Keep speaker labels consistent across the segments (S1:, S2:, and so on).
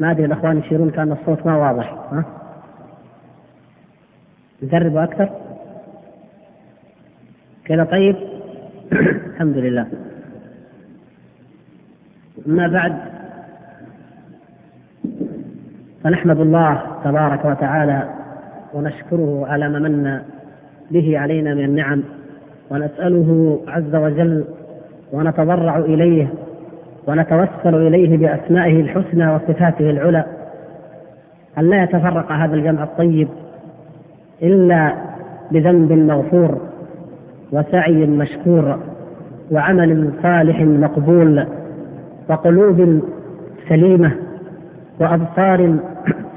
S1: ما أدري الأخوان يشيرون كأن الصوت ما واضح ها؟ نجربه أكثر. كذا طيب؟ الحمد لله. أما بعد فنحمد الله تبارك وتعالى ونشكره على ما من به علينا من النعم ونسأله عز وجل ونتضرع إليه ونتوسل إليه بأسمائه الحسنى وصفاته العلى. أن لا يتفرق هذا الجمع الطيب إلا بذنب مغفور وسعي مشكور وعمل صالح مقبول وقلوب سليمة وأبصار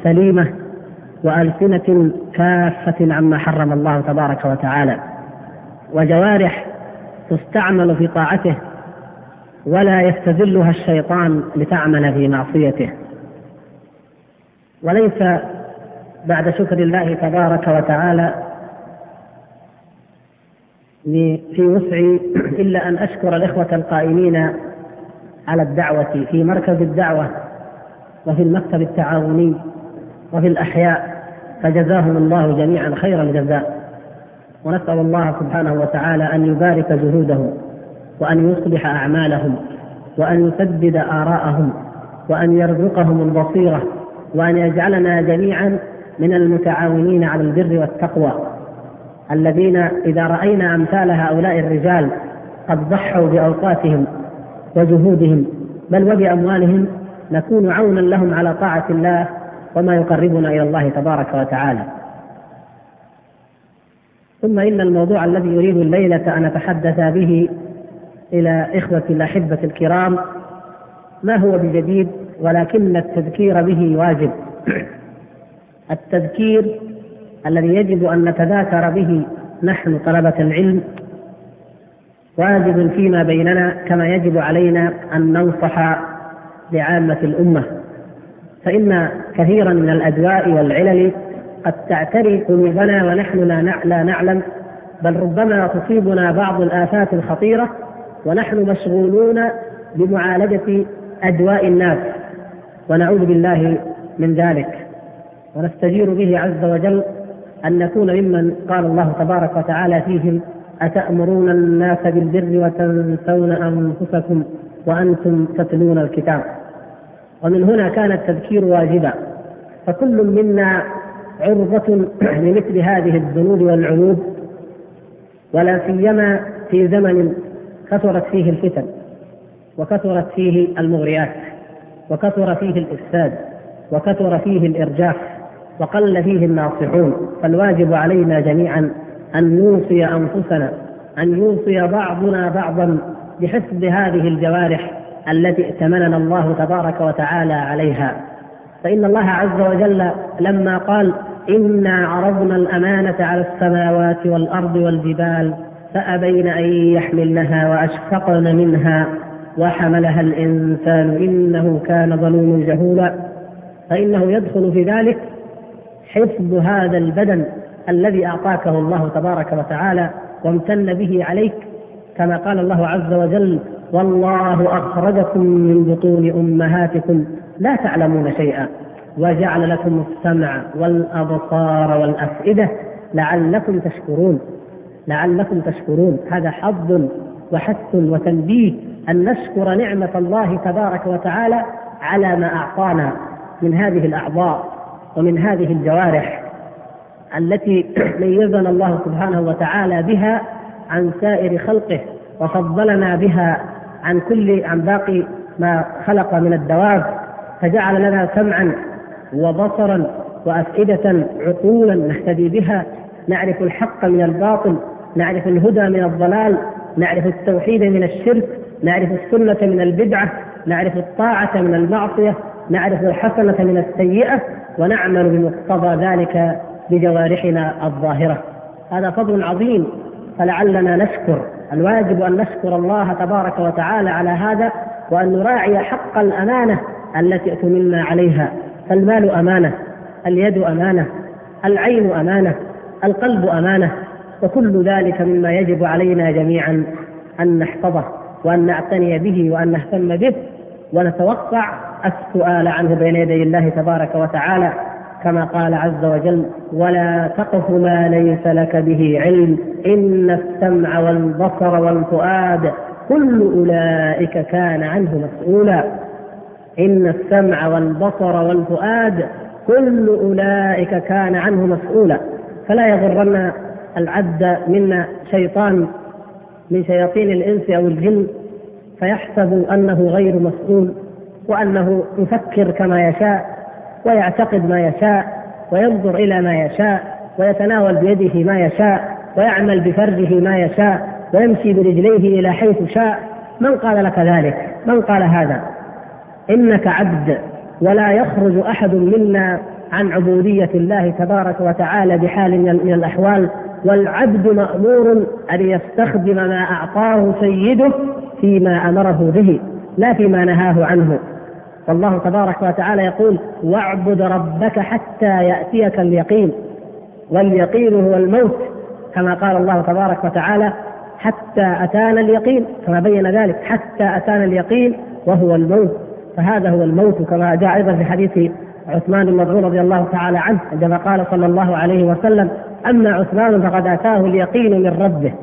S1: سليمة وألسنة كافة عما حرم الله تبارك وتعالى. وجوارح تستعمل في طاعته ولا يستذلها الشيطان لتعمل في معصيته. وليس بعد شكر الله تبارك وتعالى في وسعي إلا أن أشكر الإخوة القائمين على الدعوة في مركز الدعوة وفي المكتب التعاوني وفي الأحياء فجزاهم الله جميعا خير الجزاء ونسأل الله سبحانه وتعالى أن يبارك جهودهم وأن يصلح أعمالهم وأن يسدد آراءهم وأن يرزقهم البصيرة وأن يجعلنا جميعا من المتعاونين على البر والتقوى. الذين إذا رأينا أمثال هؤلاء الرجال قد ضحوا بأوقاتهم وجهودهم بل وبأموالهم نكون عونا لهم على طاعة الله وما يقربنا إلى الله تبارك وتعالى. ثم إن الموضوع الذي يريد الليلة أن أتحدث به إلى إخوة الأحبة الكرام. ما هو بجديد؟ ولكن التذكير به واجب. التذكير الذي يجب أن نتذاكر به نحن طلبة العلم واجب فيما بيننا كما يجب علينا أن ننصح لعامة الأمة. فإن كثيرا من الأدواء والعلل قد تعتري قلوبنا ونحن لا نعلم بل ربما تصيبنا بعض الآفات الخطيرة ونحن مشغولون بمعالجة أدواء الناس ونعوذ بالله من ذلك. ونستجير به عز وجل أن نكون ممن قال الله تبارك وتعالى فيهم أتأمرون الناس بالبر وتنسون أنفسكم وأنتم تتلون الكتاب. ومن هنا كان التذكير واجبا. فكل منا عرضة لمثل هذه الذنوب والعيوب ولا سيما في زمن كثرت فيه الفتن وكثرت فيه المغريات وكثر فيه الإفساد وكثر فيه الإرجاف وقل فيه الناصحون. فالواجب علينا جميعا أن نوصي أنفسنا أن يوصي بعضنا بعضا بحفظ هذه الجوارح التي ائتمننا الله تبارك وتعالى عليها. فإن الله عز وجل لما قال إنا عرضنا الأمانة على السماوات والأرض والجبال فأبين أن يحملنها وأشفقن منها وحملها الإنسان إنه كان ظلوما جهولا فإنه يدخل في ذلك حفظ هذا البدن الذي أعطاكه الله تبارك وتعالى وامتن به عليك كما قال الله عز وجل والله أخرجكم من بطون أمهاتكم لا تعلمون شيئا وجعل لكم السمع والأبصار والأفئدة لعلكم تشكرون لعلكم تشكرون. هذا حظ وحث وتنبيه أن نشكر نعمة الله تبارك وتعالى على ما أعطانا من هذه الأعضاء ومن هذه الجوارح التي ميزنا الله سبحانه وتعالى بها عن سائر خلقه وفضلنا بها عن كل عن باقي ما خلق من الدواب. فجعل لنا سمعا وبصرا وأفئدة عقولا نهتدي بها. نعرف الحق من الباطل نعرف الهدى من الضلال نعرف التوحيد من الشرك نعرف السنة من البدعة نعرف الطاعة من المعصية نعرف الحسنة من السيئة ونعمل بمقتضى ذلك بجوارحنا الظاهرة. هذا فضل عظيم فلعلنا نشكر. الواجب أن نشكر الله تبارك وتعالى على هذا وأن نراعي حق الأمانة التي اؤتمنا عليها. فالمال أمانة اليد أمانة العين أمانة القلب أمانة وكل ذلك مما يجب علينا جميعا أن نحفظه وأن نعتني به وأن نهتم به ونتوقع السؤال عنه بين يدي الله تبارك وتعالى كما قال عز وجل ولا تقف ما ليس لك به علم إن السمع والبصر والفؤاد كل أولئك كان عنه مسؤولا. إن السمع والبصر والفؤاد كل أولئك كان عنه مسؤولا. فلا يغرن العبد منا شيطان من شياطين الإنس أو الجن فيحسب أنه غير مسؤول وأنه يفكر كما يشاء ويعتقد ما يشاء وينظر إلى ما يشاء ويتناول بيده ما يشاء ويعمل بفرجه ما يشاء ويمشي برجليه إلى حيث شاء. من قال لك ذلك؟ من قال هذا؟ إنك عبد ولا يخرج أحد منا عن عبودية الله تبارك وتعالى بحال من الأحوال. والعبد مأمور أن يستخدم ما أعطاه سيده فيما أمره به لا فيما نهاه عنه. والله تبارك وتعالى يقول واعبد ربك حتى يأتيك اليقين واليقين هو الموت كما قال الله تبارك وتعالى حتى أتانا اليقين كما بين ذلك حتى أتانا اليقين وهو الموت فهذا هو الموت كما جاء أيضا في حديث عثمان بن مظعون رضي الله تعالى عنه عندما قال صلى الله عليه وسلم أما عثمان فقد أتاه اليقين من ربه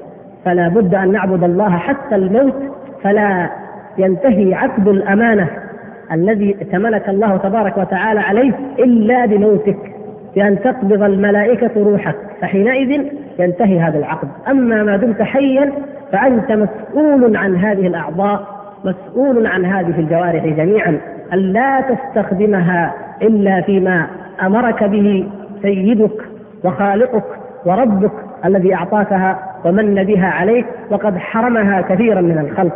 S1: فلا بد أن نعبد الله حتى الموت فلا ينتهي عقد الأمانة الذي ائتمنك الله تبارك وتعالى عليه إلا بموتك بأن تقبض الملائكة روحك فحينئذ ينتهي هذا العقد. أما ما دمت حيا فأنت مسؤول عن هذه الأعضاء مسؤول عن هذه الجوارح جميعا ألا تستخدمها إلا فيما أمرك به سيدك. وخالقك وربك الذي أعطاكها ومن بها عليك وقد حرمها كثيرا من الخلق.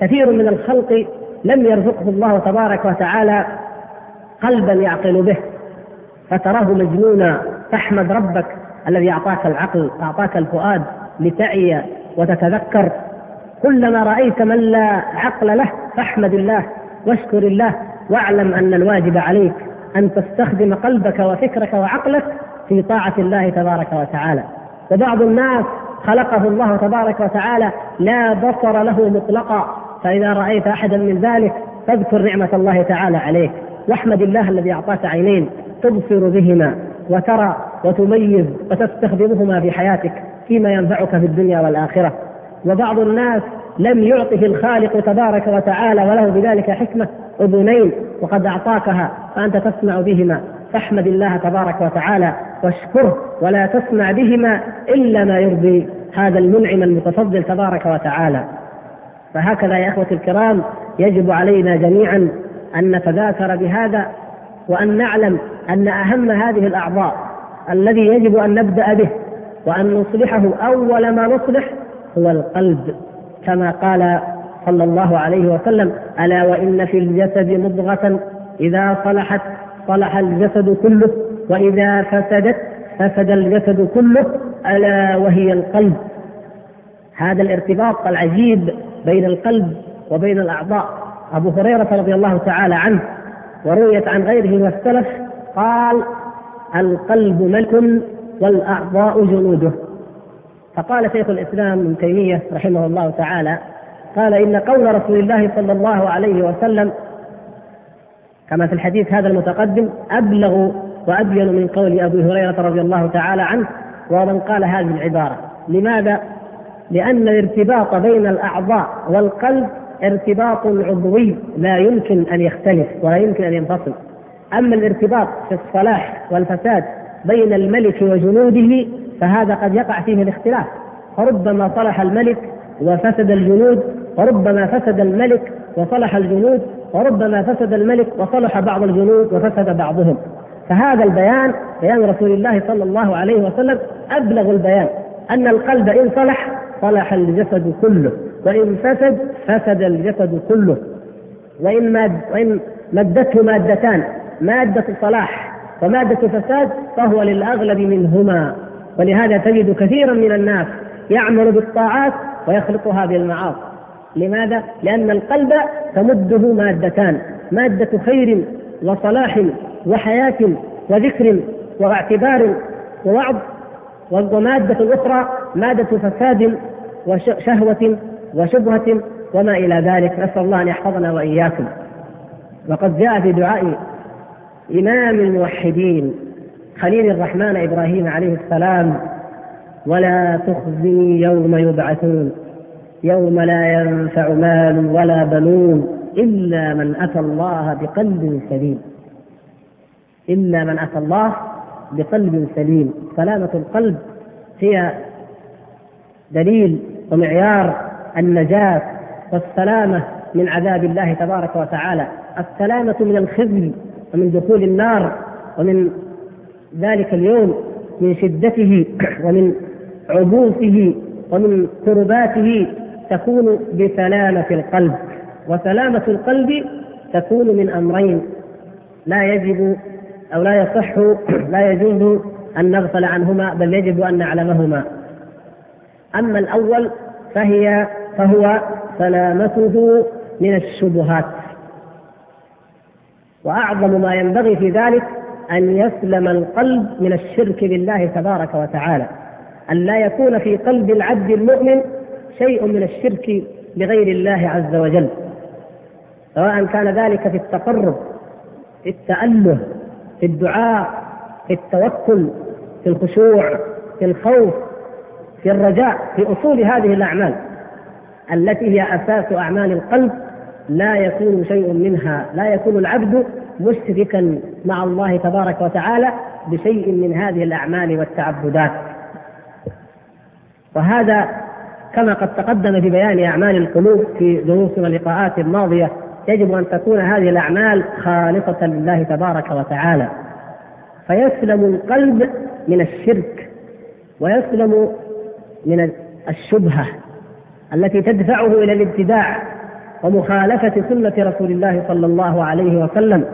S1: كثير من الخلق لم يرزقه الله تبارك وتعالى قلبا يعقل به فتراه مجنونا. فاحمد ربك الذي أعطاك العقل أعطاك الفؤاد لتعي وتتذكر. كلما رأيت من لا عقل له فاحمد الله واشكر الله واعلم أن الواجب عليك أن تستخدم قلبك وفكرك وعقلك في طاعة الله تبارك وتعالى. وبعض الناس خلقه الله تبارك وتعالى لا بصر له مطلقا. فإذا رأيت أحدا من ذلك فاذكر نعمة الله تعالى عليك. واحمد الله الذي أعطاك عينين تبصر بهما وترى وتميز وتستخدمهما في حياتك فيما ينفعك في الدنيا والآخرة. وبعض الناس لم يعطه الخالق تبارك وتعالى وله بذلك حكمة. أذنين وقد أعطاكها فأنت تسمع بهما. فاحمد الله تبارك وتعالى واشكره ولا تسمع بهما إلا ما يرضي هذا المنعم المتفضل تبارك وتعالى. فهكذا يا اخوتي الكرام يجب علينا جميعا أن نتذاكر بهذا وأن نعلم أن أهم هذه الأعضاء الذي يجب أن نبدأ به وأن نصلحه أول ما نصلح هو القلب كما قال صلى الله عليه وسلم ألا وإن في الجسد مضغة إذا صلحت صلح الجسد كله وإذا فسدت فسد الجسد كله ألا وهي القلب. هذا الارتباط العجيب بين القلب وبين الأعضاء. أبو هريرة رضي الله تعالى عنه ورويت عن غيره من السلف قال القلب ملك والأعضاء جنوده. فقال شيخ الإسلام ابن تيمية رحمه الله تعالى قال إن قول رسول الله صلى الله عليه وسلم كما في الحديث هذا المتقدم أبلغ وأبين من قول أبي هريرة رضي الله تعالى عنه ومن قال هذه العبارة. لماذا؟ لأن الارتباط بين الأعضاء والقلب ارتباط عضوي لا يمكن أن يختلف ولا يمكن أن ينفصل. أما الارتباط في الصلاح والفساد بين الملك وجنوده فهذا قد يقع فيه الاختلاف. فربما صلح الملك وفسد الجنود وربما فسد الملك وصلح الجنود وربما فسد الملك وصلح بعض الجنود وفسد بعضهم. فهذا البيان بيان رسول الله صلى الله عليه وسلم أبلغ البيان. أن القلب إن صلح صلح الجسد كله. وإن فسد فسد الجسد كله. وإن, ماد وإن مدته مادتان مادة صلاح ومادة فساد فهو للأغلب منهما. ولهذا تجد كثيرا من الناس يعمل بالطاعات ويخلطها بالمعاصي. لماذا؟ لأن القلب تمده مادتان مادة خير وصلاح وحياة وذكر واعتبار ووعظ ومادة أخرى مادة فساد وشهوة وشبهة وما إلى ذلك. نسأل الله أن يحفظنا وإياكم. وقد جاء في دعاء إمام الموحدين خليل الرحمن إبراهيم عليه السلام ولا تخزني يوم يبعثون. يوم لا ينفع مال ولا بنون إلا من أتى الله بقلب سليم. إلا من أتى الله بقلب سليم. سلامة القلب هي دليل ومعيار النجاة والسلامة من عذاب الله تبارك وتعالى. السلامة من الخزي ومن دخول النار ومن ذلك اليوم من شدته ومن عبوسه ومن كرباته تكون بسلامة القلب وسلامة القلب تكون من أمرين لا يجب أو لا يصح لا يجوز أن نغفل عنهما بل يجب أن نعلمهما. أما الأول فهي فهو سلامته من الشبهات. وأعظم ما ينبغي في ذلك أن يسلم القلب من الشرك بالله تبارك وتعالى أن لا يكون في قلب العبد المؤمن شيء من الشرك بغير الله عز وجل. سواء كان ذلك في التقرب في التأله في الدعاء في التوكل في الخشوع في الخوف في الرجاء في أصول هذه الأعمال التي هي أساس أعمال القلب لا يكون شيء منها لا يكون العبد مشركا مع الله تبارك وتعالى بشيء من هذه الأعمال والتعبدات. وهذا كما قد تقدم في بيان أعمال القلوب في دروسنا اللقاءات الماضيه يجب أن تكون هذه الأعمال خالصة لله تبارك وتعالى. فيسلم القلب من الشرك ويسلم من الشبهة التي تدفعه إلى الابتداع ومخالفة سنة رسول الله صلى الله عليه وسلم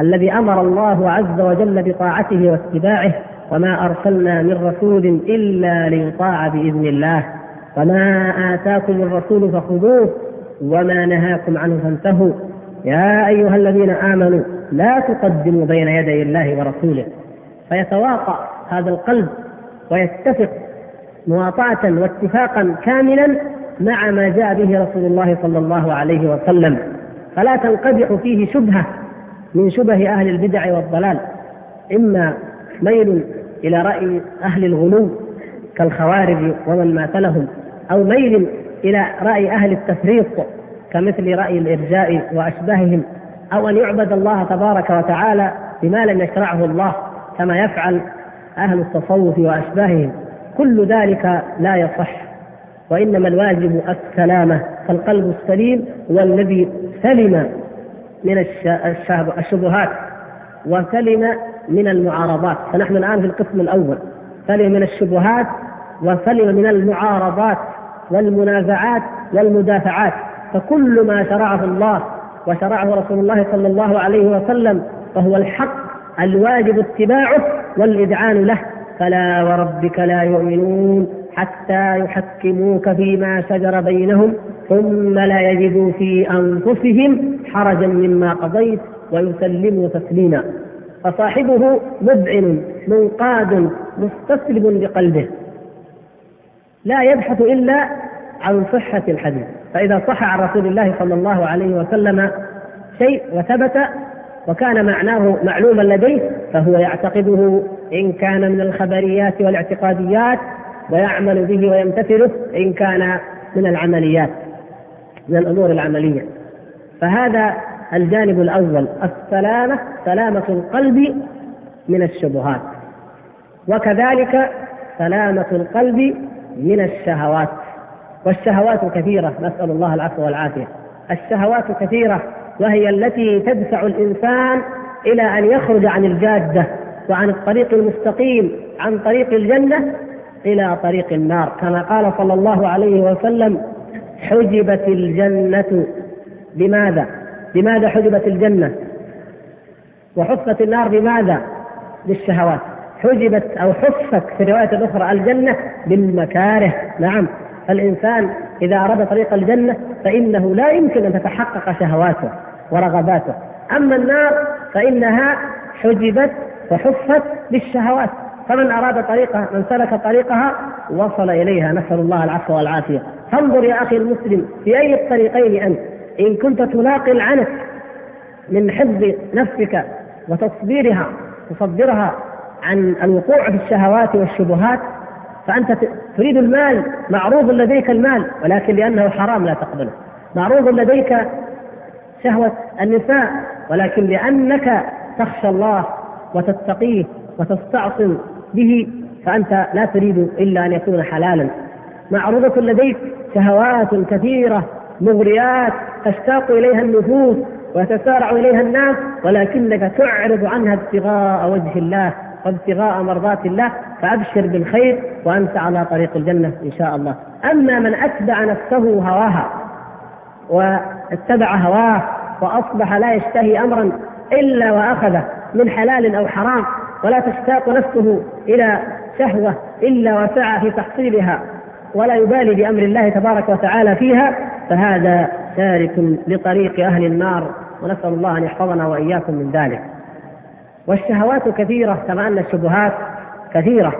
S1: الذي أمر الله عز وجل بطاعته واتباعه وما أرسلنا من رسول إلا ليطاع بإذن الله. وما آتاكم الرسول فخذوه وما نهاكم عنه فانتهوا. يا أيها الذين آمنوا لا تقدموا بين يدي الله ورسوله. فيتواطأ هذا القلب ويتفق مواطأة واتفاقا كاملا مع ما جاء به رسول الله صلى الله عليه وسلم. فلا تنقدح فيه شبهة من شبه أهل البدع والضلال. إما ميل إلى رأي أهل الغلو كالخوارج ومن ماثلهم أو ميل إلى رأي أهل التفريط كمثل رأي الإرجاء وأشباههم أو أن يعبد الله تبارك وتعالى بما لم يشرعه الله كما يفعل أهل التصوف وأشباههم. كل ذلك لا يصح وإنما الواجب السلامة فالقلب السليم هو الذي سلم من الشبهات وسلم من المعارضات. فنحن الآن في القسم الأول سلم من الشبهات وسلم من المعارضات. والمنازعات والمدافعات فكل ما شرعه الله وشرعه رسول الله صلى الله عليه وسلم فهو الحق الواجب اتباعه والإذعان له. فلا وربك لا يؤمنون حتى يحكموك فيما شجر بينهم ثم لا يجدوا في أنفسهم حرجا مما قضيت ويسلموا تسليما. فصاحبه مذعن منقاد مستسلم بقلبه لا يبحث إلا عن صحة الحديث. فإذا صح عن رسول الله صلى الله عليه وسلم شيء وثبت وكان معناه معلوما لديه فهو يعتقده إن كان من الخبريات والاعتقاديات ويعمل به ويمتثله إن كان من العمليات من الأمور العملية. فهذا الجانب الأول السلامة سلامة القلب من الشبهات. وكذلك سلامة القلب من الشهوات والشهوات كثيرة نسأل الله العفو والعافية. الشهوات كثيرة وهي التي تدفع الإنسان إلى أن يخرج عن الجادة وعن الطريق المستقيم عن طريق الجنة إلى طريق النار. كما قال صلى الله عليه وسلم حجبت الجنة بماذا؟ بماذا حجبت الجنة؟ وحفت النار بماذا؟ بالشهوات حجبت أو حفت في الرواية الأخرى الجنة بالمكاره. نعم. الإنسان إذا أراد طريق الجنة فإنه لا يمكن أن تتحقق شهواته ورغباته. أما النار فإنها حجبت وحفت بالشهوات فمن أراد طريقها من سلك طريقها وصل إليها. نسأل الله العفو والعافية. فانظر يا أخي المسلم في أي الطريقين أنت. إن كنت تلاقي العنف من حفظ نفسك وتصبيرها تصبرها عن الوقوع في الشهوات والشبهات فأنت تريد المال معروض لديك المال ولكن لأنه حرام لا تقبله. معروض لديك شهوة النساء ولكن لأنك تخشى الله وتتقيه وتستعصم به فأنت لا تريد إلا أن يكون حلالا. معروضة لديك شهوات كثيرة مغريات تشتاق إليها النفوس ويتسارع إليها الناس ولكنك تعرض عنها ابتغاء وجه الله. وابتغاء مرضات الله فأبشر بالخير وأنت على طريق الجنة إن شاء الله. أما من أتبع نفسه هواها واتبع هواه وأصبح لا يشتهي أمرا إلا وأخذه من حلال أو حرام ولا تشتاق نفسه إلى شهوة إلا وسعى في تحصيلها ولا يبالي بأمر الله تبارك وتعالى فيها فهذا تارك لطريق أهل النار ونسأل الله أن يحفظنا وإياكم من ذلك. والشهوات كثيرة كما أن الشبهات كثيرة.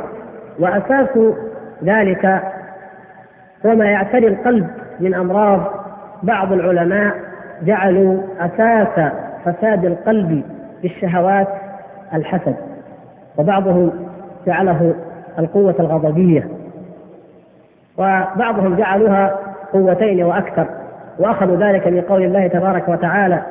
S1: وأساس ذلك هو ما يعتري القلب من أمراض. بعض العلماء جعلوا أساس فساد القلب بالشهوات الحسد وبعضهم جعله القوة الغضبية وبعضهم جعلوها قوتين وأكثر وأخذوا ذلك من قول الله تبارك وتعالى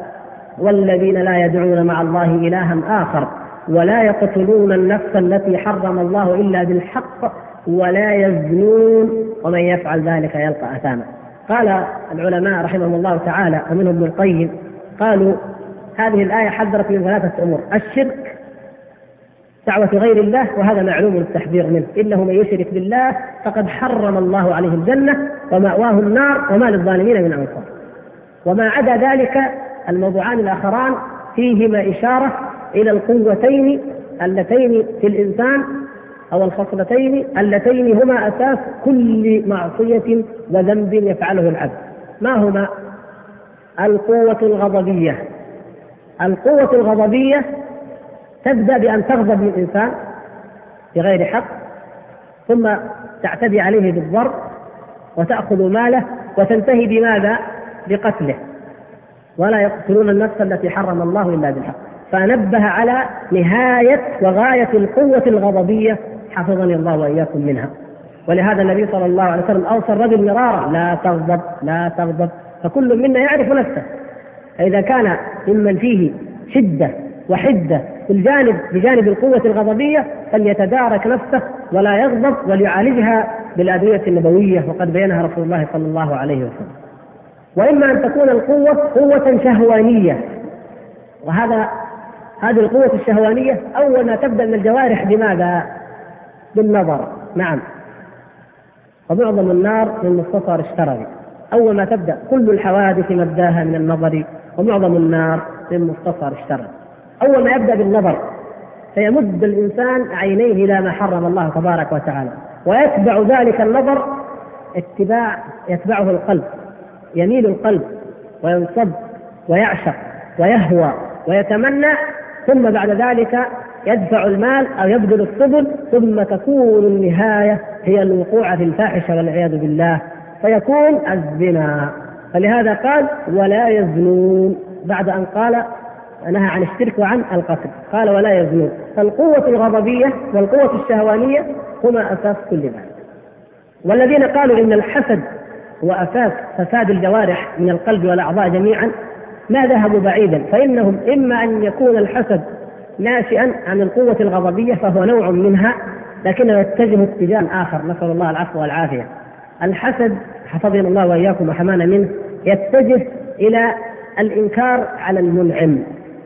S1: والذين لا يدعون مع الله إلها آخر ولا يقتلون النفس التي حرم الله إلا بالحق ولا يزنون ومن يفعل ذلك يلقى أثاما. قال العلماء رحمهم الله تعالى ومنهم ابن القيم قالوا هذه الآية حذرت من ثلاثة أمور الشرك دعوة غير الله وهذا معلوم التحذير منه إنه من يشرك بالله فقد حرم الله عليه الجنة ومأواه النار وما للظالمين من أنصار. وما عدا ذلك الموضوعان الآخران فيهما إشارة إلى القوتين اللتين في الإنسان أو الخصلتين اللتين هما أساس كل معصية وذنب يفعله العبد. ما هما؟ القوة الغضبية. القوة الغضبية تبدأ بأن تغضب للإنسان بغير حق ثم تعتدي عليه بالضرب وتأخذ ماله وتنتهي بماذا؟ بقتله. ولا يقتلون النفس التي حرم الله إلا بالحق. فنبه على نهاية وغاية القوة الغضبية حفظني الله وإياكم منها. ولهذا النبي صلى الله عليه وسلم أوصى الرجل مرارا لا تغضب لا تغضب. فكل منا يعرف نفسه. فإذا كان ممن فيه شدة وحدة في الجانب بجانب القوة الغضبية فليتدارك نفسه ولا يغضب وليعالجها بالأدوية النبوية وقد بينها رسول الله صلى الله عليه وسلم. وإما أن تكون القوة قوة شهوانية. وهذا هذه القوة الشهوانية أول ما تبدأ من الجوارح بماذا؟ بالنظر. نعم. ومعظم النار من مختصر الشرري أول ما تبدأ كل الحوادث مبداها من النظر ومعظم النار من مختصر الشرر. أول ما يبدأ بالنظر فيمد الإنسان عينيه إلى ما حرم الله تبارك وتعالى ويتبع ذلك النظر اتباع يتبعه القلب. يميل القلب وينصب ويعشق ويهوى ويتمنى ثم بعد ذلك يدفع المال أو يبذل السبل ثم تكون النهاية هي الوقوع في الفاحشة والعياذ بالله. فيكون الزنا. فلهذا قال ولا يزنون بعد أن قال نهى عن الشرك وعن القتل. قال ولا يزنون فالقوة الغضبية والقوة الشهوانية هما أساس كل ذلك. والذين قالوا إن الحسد هو أساس فساد الجوارح من القلب والأعضاء جميعا ما ذهبوا بعيدا. فإنهم إما أن يكون الحسد ناشئا عن القوة الغضبية فهو نوع منها لكنه يتجه اتجاه آخر. نسأل الله العفو والعافية. الحسد حفظنا الله وإياكم وحمانا منه يتجه إلى الإنكار على المنعم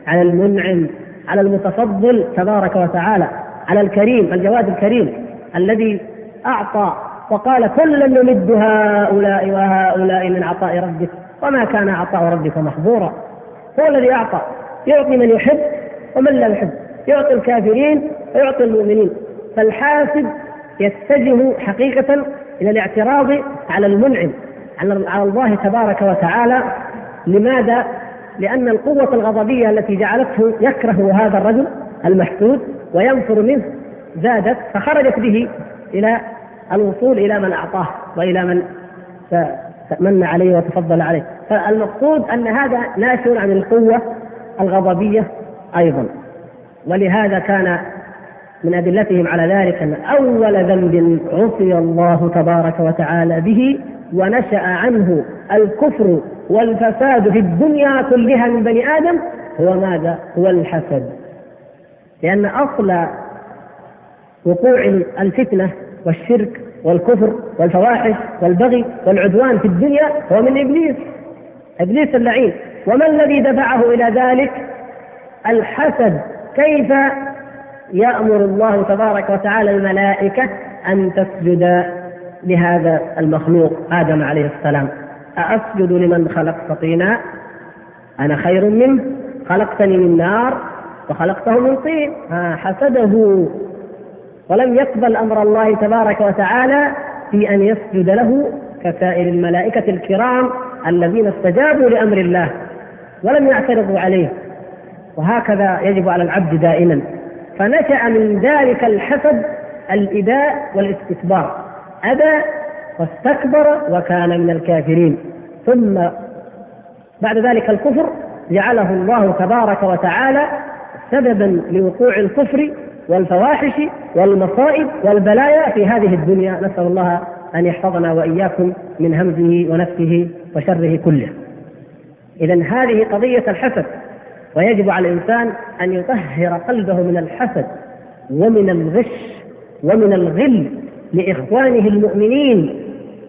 S1: على المنعم على المتفضل تبارك وتعالى على الكريم الجواد الكريم الذي أعطى وقال كلا نمد هؤلاء وهؤلاء من عطاء ربك وما كان عطاء ربك محظورا. هو الذي أعطى. يعطي من يحب ومن لا يحب. يعطي الكافرين ويعطي المؤمنين. فالحاسد يتجه حقيقة إلى الاعتراض على المنعم على الله تبارك وتعالى. لماذا؟ لأن القوة الغضبية التي جعلته يكره هذا الرجل المحسود وينفر منه زادت فخرجت به إلى الوصول إلى من أعطاه وإلى من من عليه وتفضل عليه. فالمقصود أن هذا ناشئ عن القوة الغضبية أيضا. ولهذا كان من أدلتهم على ذلك أن أول ذنب عصي الله تبارك وتعالى به ونشأ عنه الكفر والفساد في الدنيا كلها من بني آدم هو ماذا؟ هو الحسد. لأن أصل وقوع الفتنة والشرك والكفر والفواحش والبغي والعدوان في الدنيا هو من إبليس. إبليس اللعين. وما الذي دفعه إلى ذلك؟ الحسد. كيف يأمر الله تبارك وتعالى الملائكة أن تسجد لهذا المخلوق آدم عليه السلام؟ أأسجد لمن خلقت طينا؟ أنا خير منه؟ خلقتني من نار وخلقته من طين. حسده. ولم يقبل أمر الله تبارك وتعالى في أن يسجد له كسائر الملائكة الكرام الذين استجابوا لأمر الله ولم يعترضوا عليه. وهكذا يجب على العبد دائما. فنشأ من ذلك الحسد الإباء والاستكبار. أبى واستكبر وكان من الكافرين. ثم بعد ذلك الكفر جعله الله تبارك وتعالى سببا لوقوع الكفر والفواحش والمصائب والبلايا في هذه الدنيا. نسأل الله أن يحفظنا وإياكم من همزه ونفسه وشره كله. إذا هذه قضية الحسد ويجب على الإنسان أن يطهر قلبه من الحسد ومن الغش ومن الغل لإخوانه المؤمنين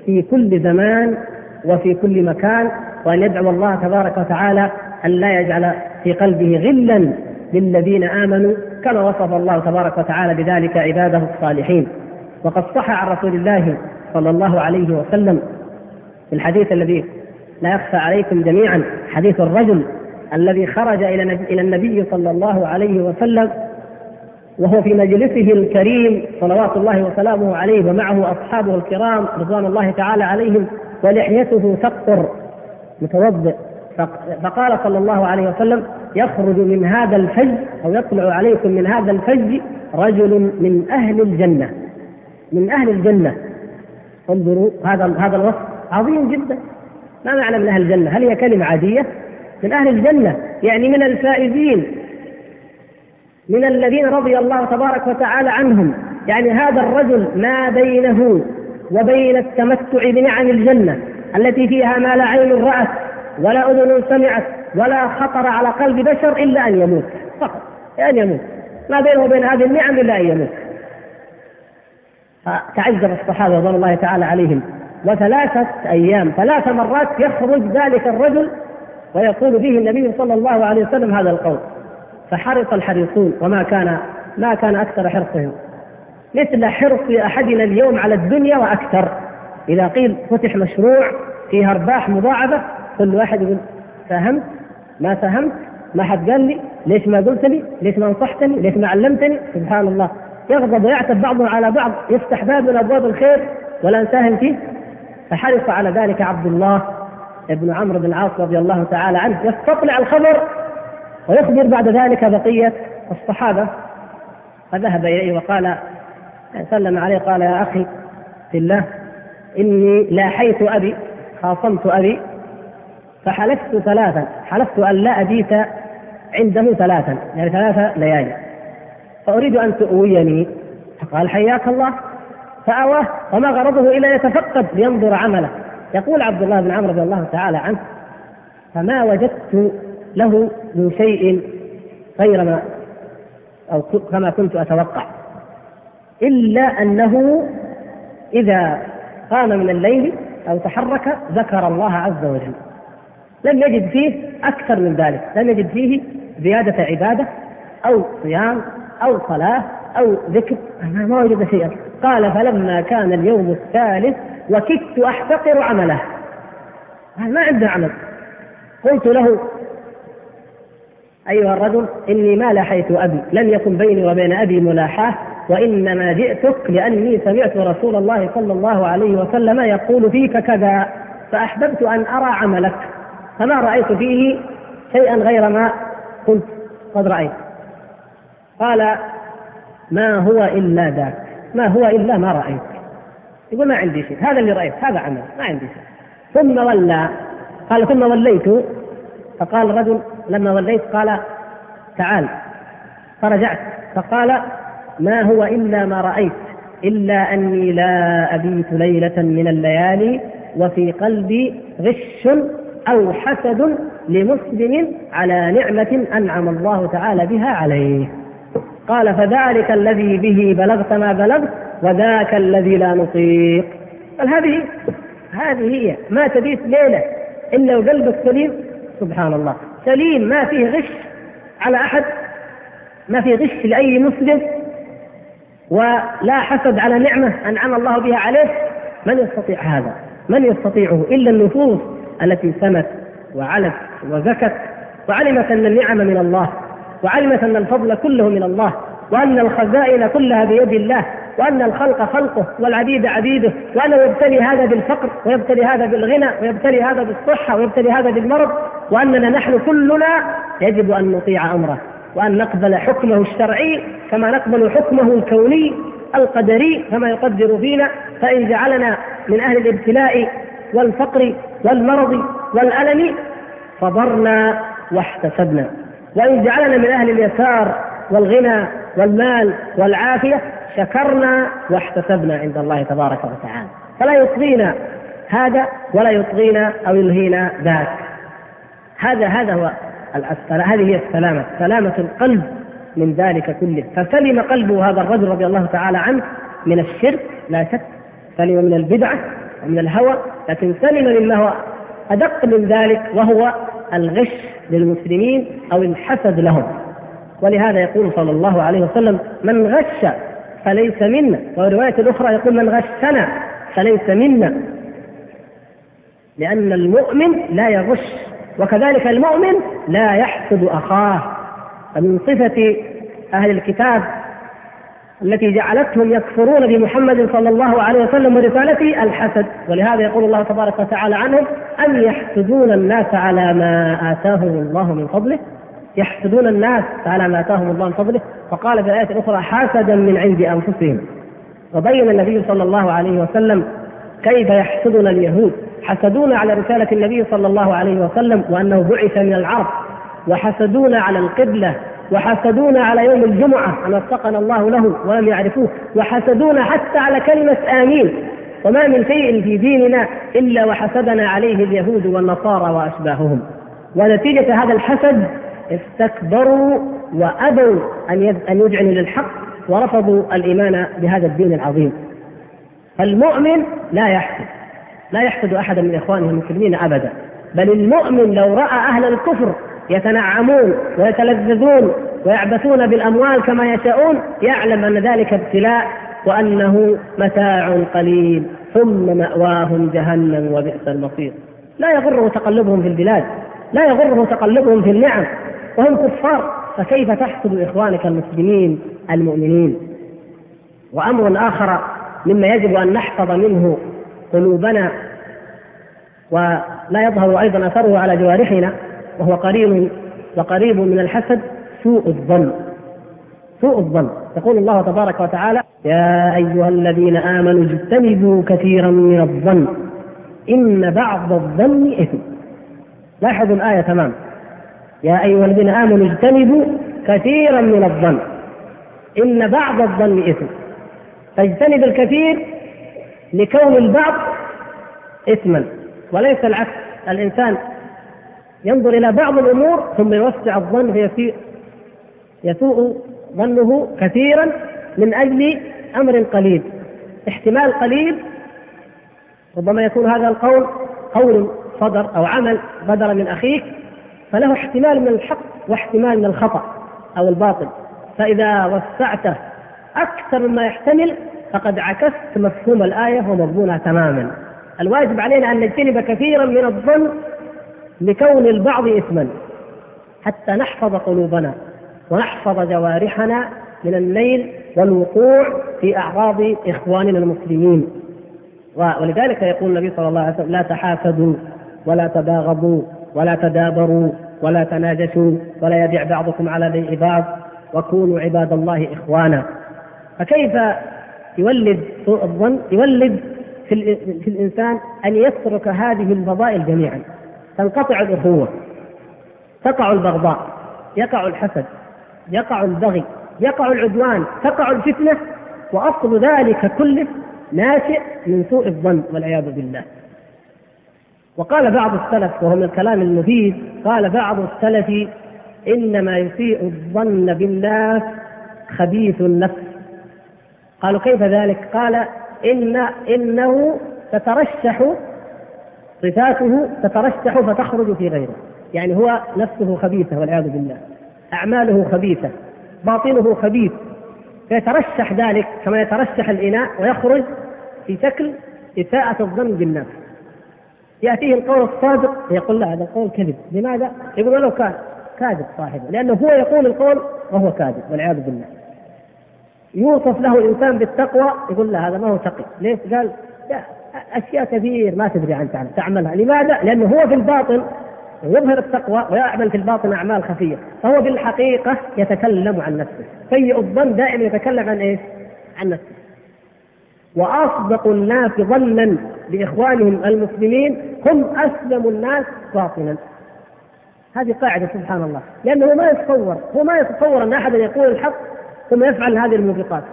S1: في كل زمان وفي كل مكان وأن يدعو الله تبارك وتعالى أن لا يجعل في قلبه غلا للذين آمنوا كما وصف الله تبارك وتعالى بذلك عباده الصالحين. وقد صح عن رسول الله صلى الله عليه وسلم في الحديث الذي لا يخفى عليكم جميعا حديث الرجل الذي خرج إلى إلى النبي صلى الله عليه وسلم وهو في مجلسه الكريم صلوات الله وسلامه عليه ومعه أصحابه الكرام رضوان الله تعالى عليهم ولحيته تقطر متوضئ. فقال صلى الله عليه وسلم يخرج من هذا الفج أو يطلع عليكم من هذا الفج رجل من أهل الجنة. من أهل الجنة. انظروا هذا هذا الوصف عظيم جدا. ما معنى من أهل الجنة؟ هل هي كلمة عادية؟ من أهل الجنة. يعني من الفائزين. من الذين رضي الله تبارك وتعالى عنهم. يعني هذا الرجل ما بينه وبين التمتع بنعم الجنة. التي فيها ما لا عين رأت ولا أذن سمعت ولا خطر على قلب بشر إلا أن يموت. فقط. أن يموت. ما بينه وبين هذه النعم إلا أن يموت. فتعجب الصحابة رضوان الله تعالى عليهم. وثلاثة أيام ثلاث مرات يخرج ذلك الرجل ويقول به النبي صلى الله عليه وسلم هذا القول. فحرص الحريصون وما كان ما كان أكثر حرصهم. مثل حرص أحدنا اليوم على الدنيا وأكثر. إذا قيل فتح مشروع فيه أرباح مضاعفة كل واحد يقول فهمت؟ ما فهمت؟ ما حد قال لي ليش ما قلت لي؟ ليش ما نصحتني؟ ليش ما علمتني؟ سبحان الله يغضب ويعتب بعضهم على بعض يفتح باب من ابواب الخير ولا نساهم فيه؟ فحرص على ذلك عبد الله ابن عمرو بن العاص رضي الله تعالى عنه. يستطلع الخبر ويخبر بعد ذلك بقية الصحابة. فذهب إليه وقال سلم عليه قال يا أخي في الله إني لاحيت أبي خاصمت أبي فحلفت ثلاثا حلفت أن لا أبيت عنده ثلاثا يعني ثلاث ليالي. فأريد أن تؤويني. فقال حياك الله. فأواه. وما غرضه إلا يتفقد لينظر عمله. يقول عبد الله بن عمرو رضي الله تعالى عنه فما وجدت له من شيء غير ما أو كما كنت أتوقع. إلا أنه إذا قام من الليل أو تحرك ذكر الله عز وجل. لم يجد فيه أكثر من ذلك. لم يجد فيه زيادة عبادة أو صيام أو صلاة أو ذكر. ما وجد شيئا. قال فلما كان اليوم الثالث وكدت أحتقر عمله. ما عنده عمل. قلت له أيها الرجل إني ما لاحيت أبي. لم يكن بيني وبين أبي ملاحاة وإنما جئتك لأني سمعت رسول الله صلى الله عليه وسلم يقول فيك كذا فأحببت أن أرى عملك. فما رأيت فيه شيئا غير ما كنت قد رأيت. قال ما هو إلا ذاك. ما هو إلا ما رأيت. يقول ما عندي شيء. هذا اللي رأيت هذا عمل. ما عندي شيء. ثم ولى. قال ثم وليت. فقال الرجل لما وليت قال تعال. فرجعت. فقال ما هو إلا ما رأيت. إلا أني لا أبيت ليلة من الليالي وفي قلبي غش أو حسد لمسلم على نعمة أنعم الله تعالى بها عليه. قال فذلك الذي به بلغت ما بلغت وذاك الذي لا نطيق. قال هذه هذه هي ما تبيت ليلة إلا وقلبك سليم. سبحان الله. سليم ما فيه غش على أحد ما فيه غش لأي مسلم ولا حسد على نعمة أنعم الله بها عليه. من يستطيع هذا؟ من يستطيعه إلا النفوس؟ التي سمت وعلت وزكت وعلمت أن النعم من الله وعلمت أن الفضل كله من الله وأن الخزائن كلها بيد الله وأن الخلق خلقه والعبيد عبيده وأنه يبتلي هذا بالفقر ويبتلي هذا بالغنى ويبتلي هذا بالصحة ويبتلي هذا بالمرض وأننا نحن كلنا يجب أن نطيع أمره وأن نقبل حكمه الشرعي كما نقبل حكمه الكوني القدري كما يقدر فينا فإن جعلنا من أهل الابتلاء والفقر والمرض والألم صبرنا واحتسبنا. وإن جعلنا من أهل اليسار والغنى والمال والعافية شكرنا واحتسبنا عند الله تبارك وتعالى. فلا يطغينا هذا ولا يطغينا أو يلهينا ذاك. هذا هذا هو هذه هي السلامة. سلامة القلب من ذلك كله. فسلم قلبه هذا الرجل رضي الله تعالى عنه من الشرك لا شك. سلم من البدعة ومن الهوى لكن سلم مما هو أدق من ذلك وهو الغش للمسلمين أو الحسد لهم. ولهذا يقول صلى الله عليه وسلم من غش فليس منا. ورواية أخرى يقول من غشنا فليس منا. لأن المؤمن لا يغش وكذلك المؤمن لا يحسد أخاه. فمن صفة أهل الكتاب التي جعلتهم يكفرون بمحمد صلى الله عليه وسلم ورسالته الحسد. ولهذا يقول الله تبارك وتعالى عنهم أم يحسدون الناس على ما آتاهم الله من فضله؟ يحسدون الناس على ما آتاهم الله من فضله؟ وقال في الآية الأخرى حسدا من عند أنفسهم. وبين النبي صلى الله عليه وسلم كيف يحسدنا اليهود؟ حسدونا على رسالة النبي صلى الله عليه وسلم وأنه بعث من العرب وحسدونا على القبلة وحسدونا على يوم الجمعة. أن وفقنا الله له ولم يعرفوه. وحسدونا حتى على كلمة آمين. وما من شيء في ديننا إلا وحسدنا عليه اليهود والنصارى وأشباههم. ونتيجة هذا الحسد استكبروا وأبوا أن أن يذعنوا للحق ورفضوا الإيمان بهذا الدين العظيم. فالمؤمن لا يحسد. لا يحسد أحدا من إخوانه المسلمين أبدا. بل المؤمن لو رأى أهل الكفر يتنعمون ويتلذذون ويعبثون بالأموال كما يشاءون يعلم أن ذلك ابتلاء وأنه متاع قليل ثم مأواهم جهنم وبئس المصير. لا يغره تقلبهم في البلاد لا يغره تقلبهم في النعم. وهم كفار فكيف تحسد إخوانك المسلمين المؤمنين؟ وأمر آخر مما يجب أن نحفظ منه قلوبنا ولا يظهر أيضا أثره على جوارحنا وهو قريب وقريب من الحسد سوء الظن. سوء الظن. يقول الله تبارك وتعالى يا أيها الذين آمنوا اجتنبوا كثيرا من الظن. إن بعض الظن إثم. لاحظوا الآية تمام. يا أيها الذين آمنوا اجتنبوا كثيرا من الظن. إن بعض الظن إثم. فاجتنب الكثير لكون البعض إثما. وليس العكس. الإنسان ينظر إلى بعض الأمور ثم يوسع الظن فيسيء يسوء ظنه كثيرا من أجل أمر قليل. احتمال قليل ربما يكون هذا القول قول صدر أو عمل بدر من أخيك فله احتمال من الحق واحتمال من الخطأ أو الباطل. فإذا وسعته أكثر مما يحتمل فقد عكست مفهوم الآية ومضمونها تماما. الواجب علينا أن نجتنب كثيرا من الظن لكون البعض إثما حتى نحفظ قلوبنا ونحفظ جوارحنا من الميل والوقوع في أعراض إخواننا المسلمين. ولذلك يقول النبي صلى الله عليه وسلم لا تحاسدوا ولا تباغضوا ولا تدابروا ولا تناجشوا ولا يبيع بعضكم على بيع بعض وكونوا عباد الله إخوانا. فكيف يولد سوء الظن يولد في الإنسان أن يترك هذه الفضائل جميعا؟ تنقطع الأخوة. تقع البغضاء يقع الحسد يقع البغي يقع العدوان تقع الفتنة وأصل ذلك كله ناشئ من سوء الظن والعياذ بالله. وقال بعض السلف وهو من الكلام المفيد قال بعض السلف إنما يسيء الظن بالناس خبيث النفس. قالوا كيف ذلك؟ قال ان إنه تترشح صفاته تترشح فتخرج في غيره. يعني هو نفسه خبيثة والعياذ بالله. أعماله خبيثة باطنه خبيث. فيترشح ذلك كما يترشح الإناء ويخرج في شكل إساءة الظن بالناس يأتيه القول الصادق يقول لا هذا القول كذب. لماذا؟ يقول ولو كان كاذب صاحبه. لأنه هو يقول القول وهو كاذب والعياذ بالله. يوصف له انسان بالتقوى يقول لا هذا ما هو تقي. ليش؟ قال أشياء كثير ما تدري عنها تعملها. لماذا؟ لأنه هو في الباطن يظهر التقوى ويعمل في الباطن أعمال خفية. فهو في الحقيقة يتكلم عن نفسه. سيء الظن دائما يتكلم عن إيش؟ عن نفسه. وأصدق الناس ظنا باخوانهم المسلمين هم أسلم الناس باطنا هذه قاعدة سبحان الله. لأنه ما يتصور هو ما يتصور أن احدا يقول الحق ثم يفعل هذه الموبقات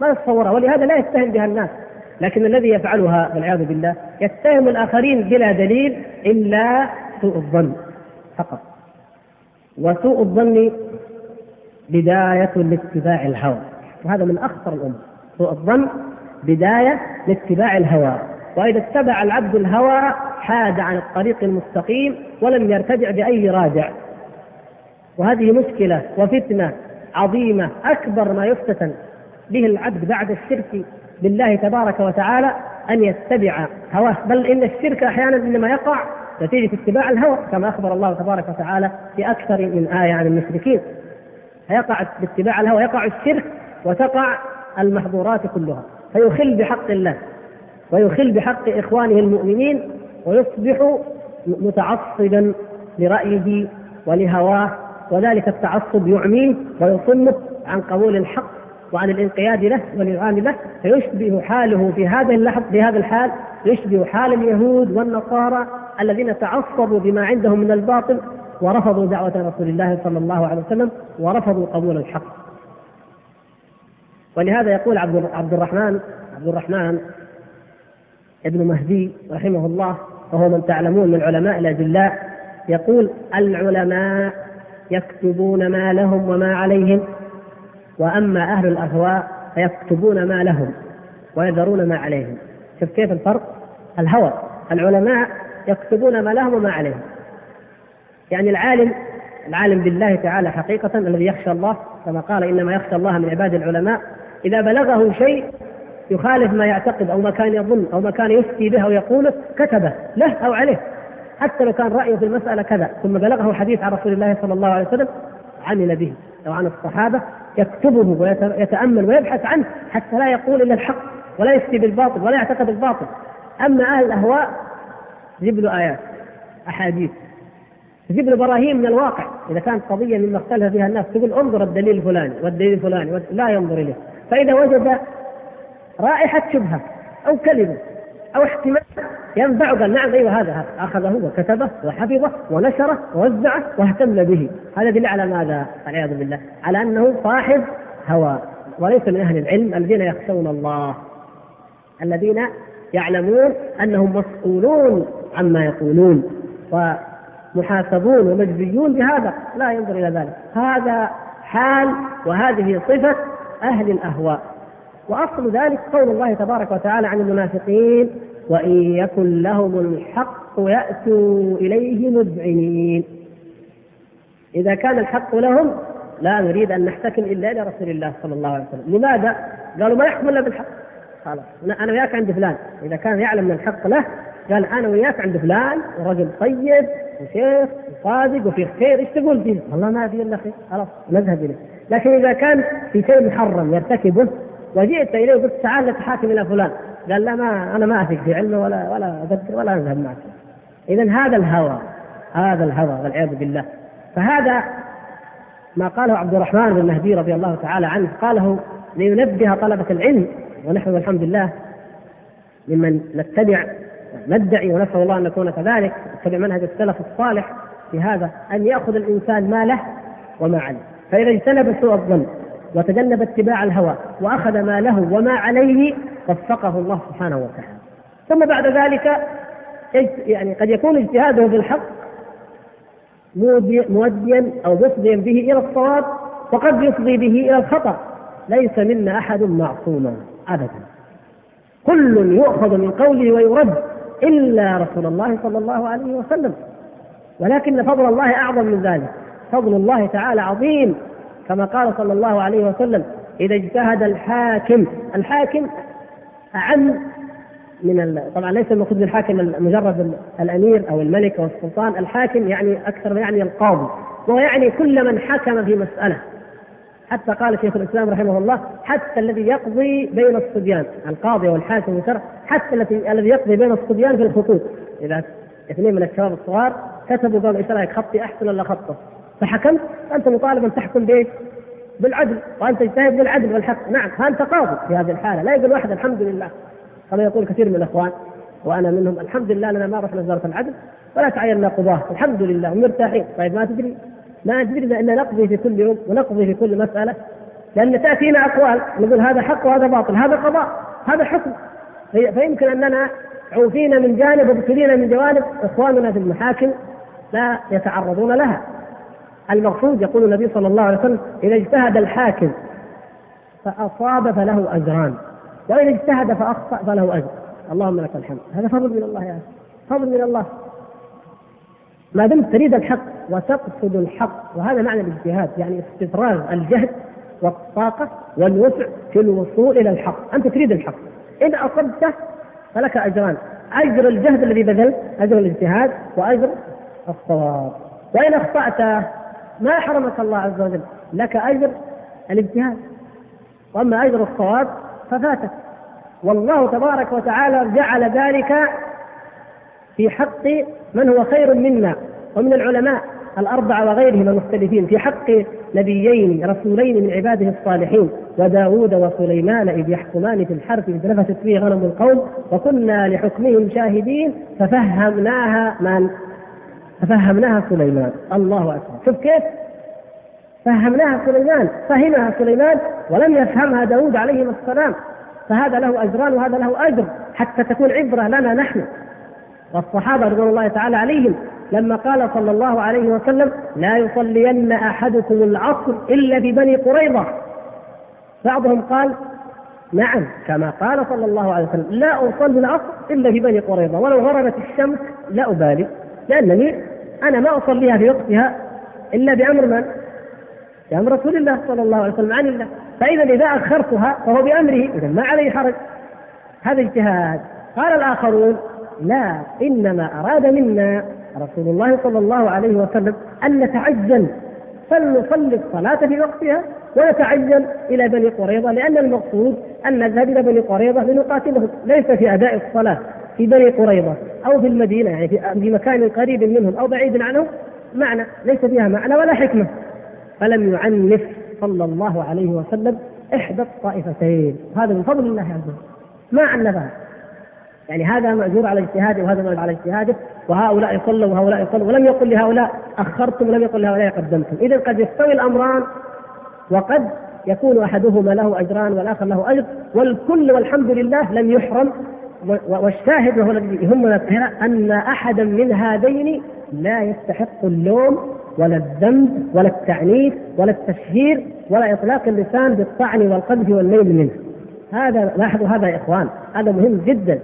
S1: ما يتصورها ولهذا لا يتهم بها الناس. لكن الذي يفعلها والعياذ بالله يتهم الآخرين بلا دليل إلا سوء الظن فقط. وسوء الظن بداية لاتباع الهوى. وهذا من أخطر الأمور. سوء الظن بداية لاتباع الهوى. وإذا اتبع العبد الهوى حاد عن الطريق المستقيم ولم يرتدع بأي راجع. وهذه مشكلة وفتنة عظيمة أكبر ما يفتتن به العبد بعد الشرك بالله تبارك وتعالى أن يتبع هواه. بل إن الشرك أحيانا إنما يقع نتيجة اتباع الهوى كما أخبر الله تبارك وتعالى في أكثر من آية عن المشركين. فيقع باتباع الهوى يقع الشرك وتقع المحظورات كلها. فيخل بحق الله ويخل بحق إخوانه المؤمنين ويصبح متعصبا لرأيه ولهواه. وذلك التعصب يعميه ويصمه عن قبول الحق وعن الانقياد له والإذعان له فيشبه حاله في هذا اللحظة في هذا الحال يشبه حال اليهود والنصارى الذين تعصبوا بما عندهم من الباطل ورفضوا دعوة رسول الله صلى الله عليه وسلم ورفضوا قبول الحق. ولهذا يقول عبد الرحمن عبد الرحمن ابن مهدي رحمه الله وهو من تعلمون من علماء الاجلاء يقول العلماء يكتبون ما لهم وما عليهم وأما أهل الأهواء فيكتبون ما لهم ويذرون ما عليهم. شوف كيف الفرق؟ الهوى. العلماء يكتبون ما لهم وما عليهم. يعني العالم العالم بالله تعالى حقيقة الذي يخشى الله كما قال إنما يخشى الله من عباد العلماء إذا بلغه شيء يخالف ما يعتقد أو ما كان يظن أو ما كان يفتي به أو يقوله كتبه له أو عليه. حتى لو كان رأيه في المسألة كذا ثم بلغه حديث عن رسول الله صلى الله عليه وسلم عمل به أو عن الصحابة يكتبه ويتأمل ويبحث عنه حتى لا يقول إلا الحق ولا يفتي بالباطل ولا يعتقد الباطل أما أهل الأهواء جيب له آيات أحاديث. تجيب له براهين من الواقع. إذا كانت قضية مما اختلف فيها الناس تقول انظر الدليل الفلاني والدليل الفلاني لا ينظر إليه. فإذا وجد رائحة شبهة أو كلمة أو احتمال ينفع قال نعم أيوه هذا هذا. أخذه وكتبه وحفظه ونشره ووزعه واهتم به. هذا يدل على ماذا؟ والعياذ بالله. على أنه صاحب هوى وليس من أهل العلم الذين يخشون الله. الذين يعلمون أنهم مسؤولون عما يقولون ومحاسبون ومجزيون بهذا. لا ينظر إلى ذلك. هذا حال وهذه صفة أهل الأهواء. وأصل ذلك قول الله تبارك وتعالى عن المنافقين وإن يكن لهم الحق يأتوا إليه مذعنين. إذا كان الحق لهم لا نريد أن نحتكم إلا إلى رسول الله صلى الله عليه وسلم. لماذا؟ قالوا ما يحكم إلا بالحق. خلاص أنا وياك عند فلان. إذا كان يعلم أن الحق له قال أنا وياك عند فلان ورجل طيب وشيخ وصادق وفي خير. إيش تقول فيه؟ والله ما في إلا خير. خلاص نذهب إليه. لكن إذا كان في شيء محرم يرتكبه وجئت إليه وقلت تعال نتحاكم إلى فلان. قال لا ما أنا ما أثق في علمه ولا ولا أذكر ولا أذهب معك. اذا هذا الهوى هذا الهوى والعياذ بالله. فهذا ما قاله عبد الرحمن بن مهدي رضي الله تعالى عنه. قاله لينبه طلبة العلم ونحن والحمد لله ممن نتبع ندعي ونسأل الله أن نكون كذلك نتبع منهج السلف الصالح في هذا أن يأخذ الإنسان ما له وما عليه فإذا اجتنب سوء الظن وتجنب اتباع الهوى وأخذ ما له وما عليه وفقه الله سبحانه وتعالى. ثم بعد ذلك يعني قد يكون اجتهاده بالحق موديا أو مفضيا به إلى الصواب وقد يفضي به إلى الخطأ. ليس منا أحد معصوما أبدا. كل يؤخذ من قوله ويرد إلا رسول الله صلى الله عليه وسلم. ولكن فضل الله أعظم من ذلك. فضل الله تعالى عظيم. كما قال صلى الله عليه وسلم إذا اجتهد الحاكم الحاكم أعم من طبعا ليس المقصود بالحاكم مجرد الأمير أو الملك أو السلطان، الحاكم يعني أكثر يعني القاضي، وهو يعني كل من حكم في مسألة. حتى قال شيخ الإسلام رحمه الله حتى الذي يقضي بين الصبيان، القاضي والحاكم والشرع، حتى الذي الذي يقضي بين الصبيان في الخطوط، إذا اثنين من الشباب الصغار كتبوا قالوا إيش رأيك خطي أحسن ولا خطه؟ فحكمت أنت مطالب أن تحكم بإيش؟ بالعدل وانت تجتهد بالعدل والحق، نعم فانت قاضي في هذه الحالة، لا يقول واحد الحمد لله. كما يقول كثير من الإخوان وأنا منهم الحمد لله لنا ما رحنا وزارة العدل ولا تعيننا قضاه الحمد لله مرتاحين. طيب ما تدري؟ ما تدري إن نقضي في كل يوم ونقضي في كل مسألة. لأن تأتينا أقوال نقول هذا حق وهذا باطل هذا قضاء هذا حكم. فيمكن أننا عوفينا من جانب وابتلينا من جوانب إخواننا في المحاكم لا يتعرضون لها. المقصود يقول النبي صلى الله عليه وسلم إذا اجتهد الحاكم فأصاب فله أجران وإن اجتهد فأخطأ فله أجر. اللهم لك الحمد. هذا فضل من الله يا أخي فضل من الله. ما دمت تريد الحق وتقصد الحق وهذا معنى الاجتهاد يعني استفراغ الجهد والطاقة والوسع في الوصول إلى الحق. أنت تريد الحق. إن أصبته فلك أجران. أجر الجهد الذي بذلت أجر الاجتهاد وأجر الصواب. وإن أخطأت ما حرمك الله عز وجل. لك أجر الاجتهاد وأما أجر الصواب ففاتت والله تبارك وتعالى جعل ذلك في حق من هو خير منا ومن العلماء الأربعة وغيرهم المختلفين في حق نبيين رسولين من عباده الصالحين وداود وسليمان إذ يحكمان في الحرث إذ نفست فيه غنم القوم وكنا لحكمهم شاهدين ففهمناها من ففهمناها سليمان. الله أكبر. شوف كيف؟ فهمناها سليمان. فهمها سليمان ولم يفهمها داود عليه السلام. فهذا له أجران وهذا له أجر حتى تكون عبرة لنا نحن. والصحابة رضوان الله تعالى عليهم لما قال صلى الله عليه وسلم لا يصلين أحدكم العصر إلا في بني قريظة. بعضهم قال نعم كما قال صلى الله عليه وسلم لا أصلي العصر إلا في بني قريظة. ولو غربت الشمس لا أبالي. لأنني أنا ما أصليها في وقتها إلا بأمر من؟ بأمر رسول الله صلى الله عليه وسلم عن الله. فإذا إذا أخرتها فهو بأمره إذا ما عليه حرج. هذا اجتهاد. قال الآخرون لا إنما أراد منا رسول الله صلى الله عليه وسلم أن نتعجل فلنصلي الصلاة في وقتها ونتعجل إلى بني قريظة لأن المقصود أن نذهب إلى بني قريظة لنقاتلهم. ليس في أداء الصلاة. في بني قريظة أو في المدينة يعني في مكان قريب منهم أو بعيد عنهم معنى ليس فيها معنى ولا حكمة. فلم يعنف صلى الله عليه وسلم إحدى الطائفتين. هذا من فضل الله عز وجل. ما عنفها. يعني هذا مأجور على اجتهاده وهذا مأجور على اجتهاده وهؤلاء صلوا وهؤلاء صلوا ولم يقل لهؤلاء أخرتم ولم يقل لهؤلاء قدمتم. إذا قد يستوي الأمران وقد يكون أحدهما له أجران والآخر له أجر والكل والحمد لله لم يحرم والشاهد وهو الذي يهمنا أن أحدا من هذين لا يستحق اللوم ولا الذنب ولا التعنيف ولا التشهير ولا إطلاق اللسان بالطعن والقذف والميل منه. هذا لاحظوا هذا يا إخوان هذا مهم جدا.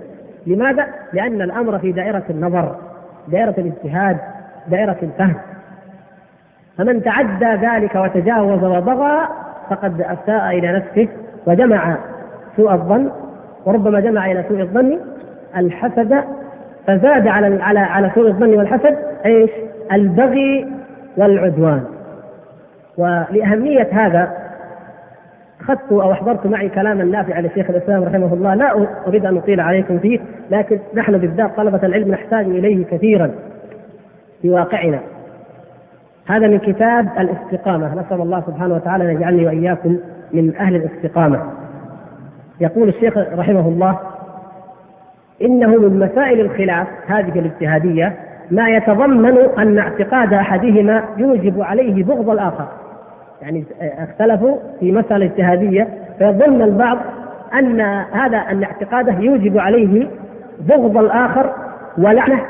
S1: لماذا؟ لأن الأمر في دائرة النظر دائرة الاجتهاد دائرة الفهم. فمن تعدى ذلك وتجاوز وبغى فقد أساء إلى نفسه وجمع سوء الظن وربما جمع إلى سوء الظن الحسد فزاد على على على سوء الظن والحسد إيش؟ البغي والعدوان. ولأهمية هذا أخذت أو أحضرت معي كلاما نافعا لشيخ الإسلام رحمه الله. لا أريد أن أطيل عليكم فيه لكن نحن بالذات طلبة العلم نحتاج إليه كثيرا في واقعنا. هذا من كتاب الاستقامة. نسأل الله سبحانه وتعالى أن يجعلني وإياكم من أهل الاستقامة. يقول الشيخ رحمه الله إنه من مسائل الخلاف هذه الإجتهادية ما يتضمن أن اعتقاد أحدهما يوجب عليه بغض الآخر. يعني اختلفوا في مسألة اجتهادية فيظن البعض أن هذا أن اعتقاده يوجب عليه بغض الآخر ولعنه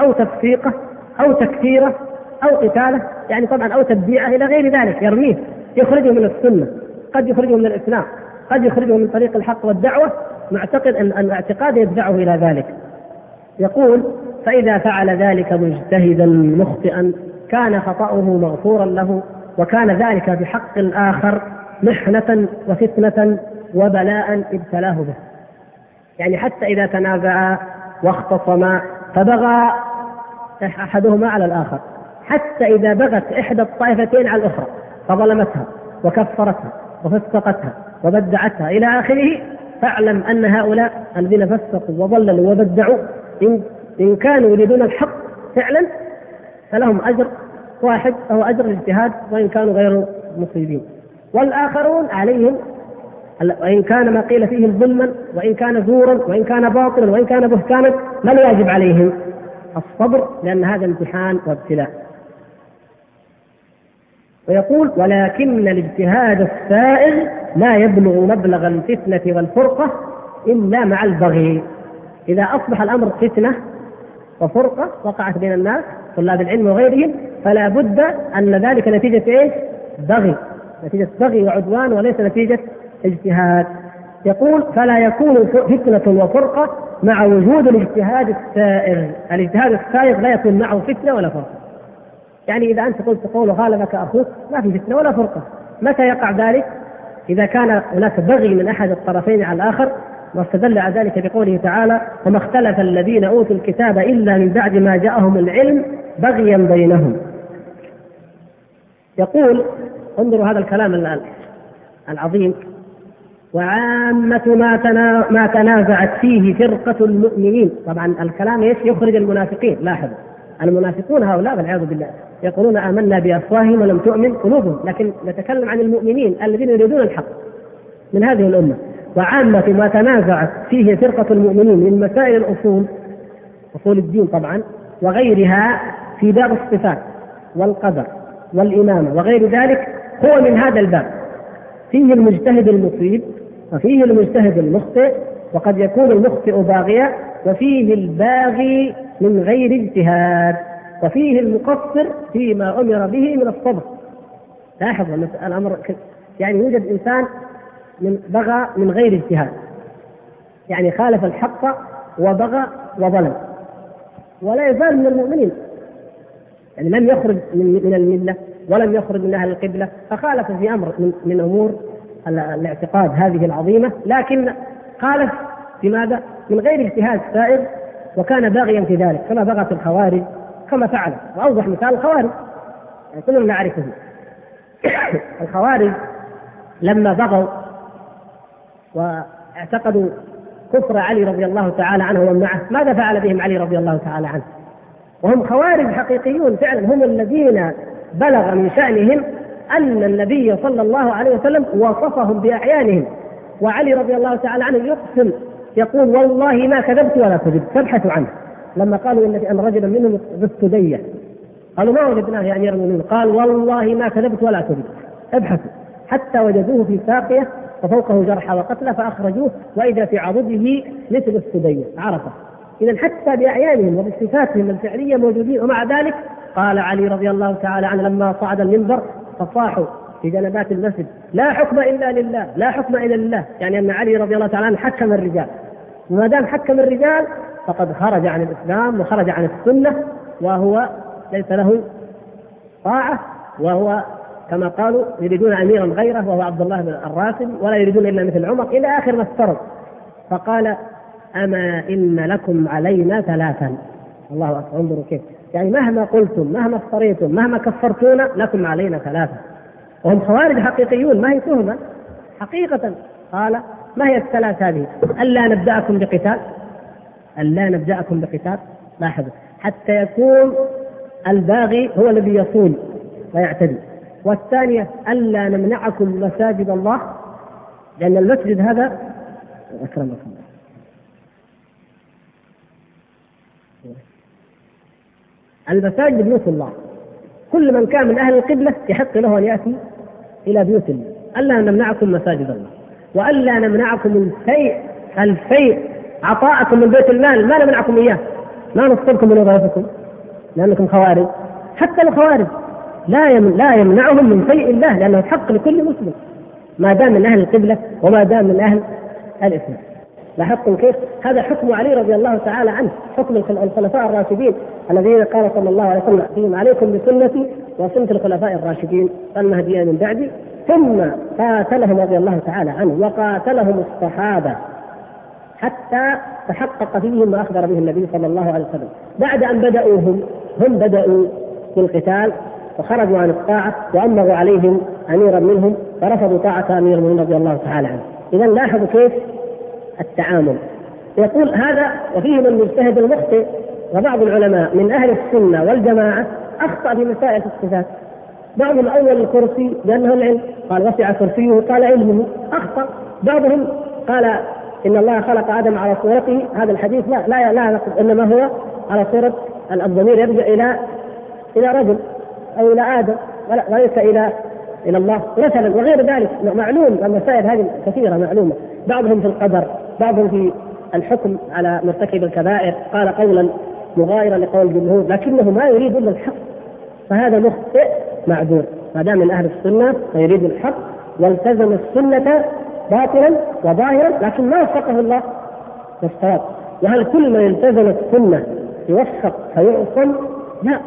S1: أو تفسيقه أو تكفيره أو قتاله يعني طبعا أو تبديعه إلى غير ذلك يرميه يخرجه من السنة قد يخرجه من الإسلام. قد يخرجه من طريق الحق والدعوة معتقد أن الاعتقاد يدفعه إلى ذلك. يقول فإذا فعل ذلك مجتهدا مخطئا كان خطأه مغفورا له وكان ذلك بحق الآخر محنة وفتنة وبلاء ابتلاه به. يعني حتى إذا تنازعا واختصما فبغى أحدهما على الآخر. حتى إذا بغت إحدى الطائفتين على الأخرى فظلمتها وكفرتها وفسقتها. وبدعتها إلى آخره فاعلم أن هؤلاء الذين فسقوا وضللوا وبدعوا إن, إن كانوا يريدون الحق فعلا فلهم أجر واحد فهو أجر الاجتهاد وإن كانوا غير مصيبين والآخرون عليهم وإن كان ما قيل فيهم ظلما وإن كان زورا وإن كان باطلا وإن كان بهتانا ما الواجب عليهم؟ الصبر لأن هذا امتحان وابتلاء ويقول ولكن الاجتهاد السائغ لا يبلغ مبلغ الفتنة والفرقة إلا مع البغي. إذا أصبح الأمر فتنة وفرقة وقعت بين الناس طلاب العلم وغيرهم فلا بد أن ذلك نتيجة إيش؟ بغي. نتيجة بغي وعدوان وليس نتيجة اجتهاد. يقول فلا يكون فتنة وفرقة مع وجود الاجتهاد السائغ. الاجتهاد السائغ لا يكون معه فتنة ولا فرقة. يعني إذا أنت قلت قول غالبك أخوك ما في فتنة ولا فرقة. متى يقع ذلك؟ إذا كان هناك بغي من أحد الطرفين على الآخر واستدل على ذلك بقوله تعالى وما اختلف الذين أوتوا الكتاب إلا من بعد ما جاءهم العلم بغيا بينهم. يقول انظروا هذا الكلام العظيم وعامة ما ما تنازعت فيه فرقة المؤمنين. طبعا الكلام إيش؟ يخرج المنافقين لاحظوا. المنافقون هؤلاء والعياذ بالله يقولون آمنا بأفواههم ولم تؤمن قلوبهم. لكن نتكلم عن المؤمنين الذين يريدون الحق من هذه الأمة. وعامة ما تنازعت فيه فرقة المؤمنين من مسائل الأصول أصول الدين طبعا وغيرها في باب الصفات والقدر والإمامة وغير ذلك هو من هذا الباب. فيه المجتهد المصيب وفيه المجتهد المخطئ وقد يكون المخطئ باغيا وفيه الباغي من غير اجتهاد وفيه المقصر فيما أمر به من الصبر. لاحظ الأمر يعني يوجد إنسان من بغى من غير اجتهاد. يعني خالف الحق وبغى وظلم. ولا يزال من المؤمنين. يعني لم يخرج من من الملة ولم يخرج من أهل القبلة فخالف في أمر من, من أمور الاعتقاد هذه العظيمة. لكن خالف في ماذا؟ من غير اجتهاد سائر وكان باغيا في ذلك كما بغت الخوارج كما فعل. وأوضح مثال الخوارج. يعني كلنا نعرفه. الخوارج لما بغوا واعتقدوا كفر علي رضي الله تعالى عنه ومن معه ماذا فعل بهم علي رضي الله تعالى عنه؟ وهم خوارج حقيقيون فعلا. هم الذين بلغ من شأنهم أن النبي صلى الله عليه وسلم وصفهم بأعيانهم. وعلي رضي الله تعالى عنه يقسم يقول والله ما كذبت ولا كذبت فابحثوا عنه. لما قالوا إن رجلا منهم بالسدية قالوا ما وجدناه يا أمير المؤمنين؟ قال والله ما كذبت ولا كذبت. ابحثوا. حتى وجدوه في ساقية وفوقه جرحى وقتلى فأخرجوه وإذا في عضده مثل السدية عرفة. اذا حتى بأعيانهم وبصفاتهم الفعلية موجودين ومع ذلك قال علي رضي الله تعالى عنه لما صعد المنبر فصاحوا في جنبات المسجد لا حكم إلا لله لا حكم إلا لله. يعني أن علي رضي الله تعالى عنه حكم الرجال. وما دام حكم الرجال فقد خرج عن الإسلام وخرج عن السنة وهو ليس له طاعة وهو كما قالوا يريدون أميرا غيره وهو عبد الله بن الراسب ولا يريدون إلا مثل عمر إلى آخر ما افترض. فقال أما إن لكم علينا ثلاثا. الله أكبر. انظروا كيف. يعني مهما قلتم مهما افتريتم مهما كفرتونا لكم علينا ثلاثة وهم خوارج حقيقيون ما هي تهمة حقيقة. قال ما هي الثلاث هذه؟ ألا نبدأكم بقتال. ألا نبدأكم بقتال. لاحظوا. حتى يكون الباغي هو الذي يصول ويعتدي. والثانية ألا نمنعكم مساجد الله. لأن المسجد هذا أكرمكم. المساجد بيوت الله. كل من كان من أهل القبلة يحق له أن يأتي إلى بيوت الله. ألا نمنعكم مساجد الله. وألا نمنعكم الفيء الفيء عطاءكم من بيت المال ما نمنعكم إياه. ما نصبكم من وظائفكم لأنكم خوارج. حتى الخوارج لا لا يمنعهم من فيء الله لأنه حق لكل مسلم. ما دام من أهل القبلة وما دام من أهل الإسلام. لاحظتم كيف؟ هذا حكم علي رضي الله تعالى عنه، حكم الخلفاء الراشدين الذين قال صلى الله عليه وسلم فيهم عليكم بسنتي وسنة الخلفاء الراشدين المهديين من بعدي، ثم قاتلهم رضي الله تعالى عنه وقاتلهم الصحابة حتى تحقق فيهم ما أخبر به النبي صلى الله عليه وسلم، بعد أن بدأوا هم هم بدأوا بالقتال وخرجوا عن الطاعة وأمروا عليهم أميرا منهم فرفضوا طاعة أمير المؤمنين رضي الله تعالى عنه. إذا لاحظوا كيف التعامل. يقول هذا وفيهم المجتهد المخطئ وبعض العلماء من أهل السنة والجماعة أخطأ في مسائل الصفات. بعضهم اول الكرسي لأنه العلم. قال وسع كرسيه قال علمه. أخطأ. بعضهم قال إن الله خلق آدم على صورته. هذا الحديث لا لا لا إنما هو على صورة الضمير يرجع إلى إلى رجل أو إلى آدم. وليس إلى إلى الله. مثلا وغير ذلك. معلوم المسائل هذه كثيرة معلومة. بعضهم في القدر بعضهم في الحكم على مرتكب الكبائر. قال قولا مغايرا لقول الجمهور لكنه ما يريد إلا الحق. فهذا مخطئ. معذور ما دام من أهل السنة فيريد الحق والتزم السنة باطلا وظاهرا لكن ما وفقه الله. للصواب وهل كل من التزم السنة يوفق فيعصم؟ لا.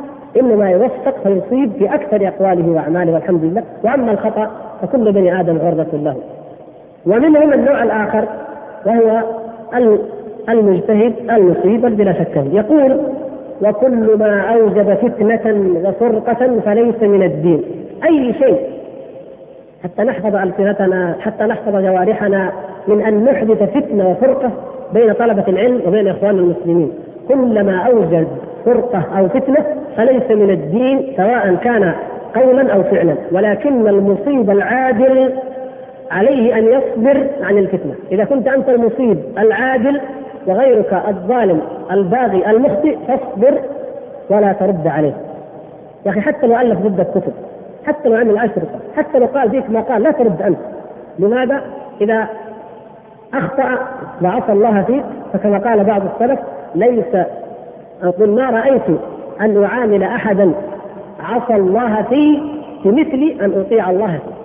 S1: إنما يوفق فيصيب في أكثر أقواله وأعماله والحمد لله. وأما الخطأ فكل بني آدم عرضة له. ومنهم النوع الآخر وهو المجتهد المصيب بلا شك. يقول وكل ما أوجب فتنة وفرقة فليس من الدين. أي شيء. حتى نحفظ ألسنتنا حتى نحفظ جوارحنا من أن نحدث فتنة وفرقة بين طلبة العلم وبين إخوان المسلمين. كلما اوجد فرقة أو فتنة فليس من الدين سواء كان قولا أو فعلا. ولكن المصيب العادل عليه أن يصبر عن الفتنة، إذا كنت أنت المصيب العادل وغيرك الظالم الباغي المخطئ فاصبر ولا ترد عليه. يا أخي حتى لو الف ضدك كتب، حتى لو عمل أشرطه، حتى لو قال فيك ما قال لا ترد أنت. لماذا؟ إذا أخطأ وعصى الله فيك فكما قال بعض السلف ليس أقول ما رأيت أن اعامل أحدا عصى الله في بمثل أن أطيع الله فيه.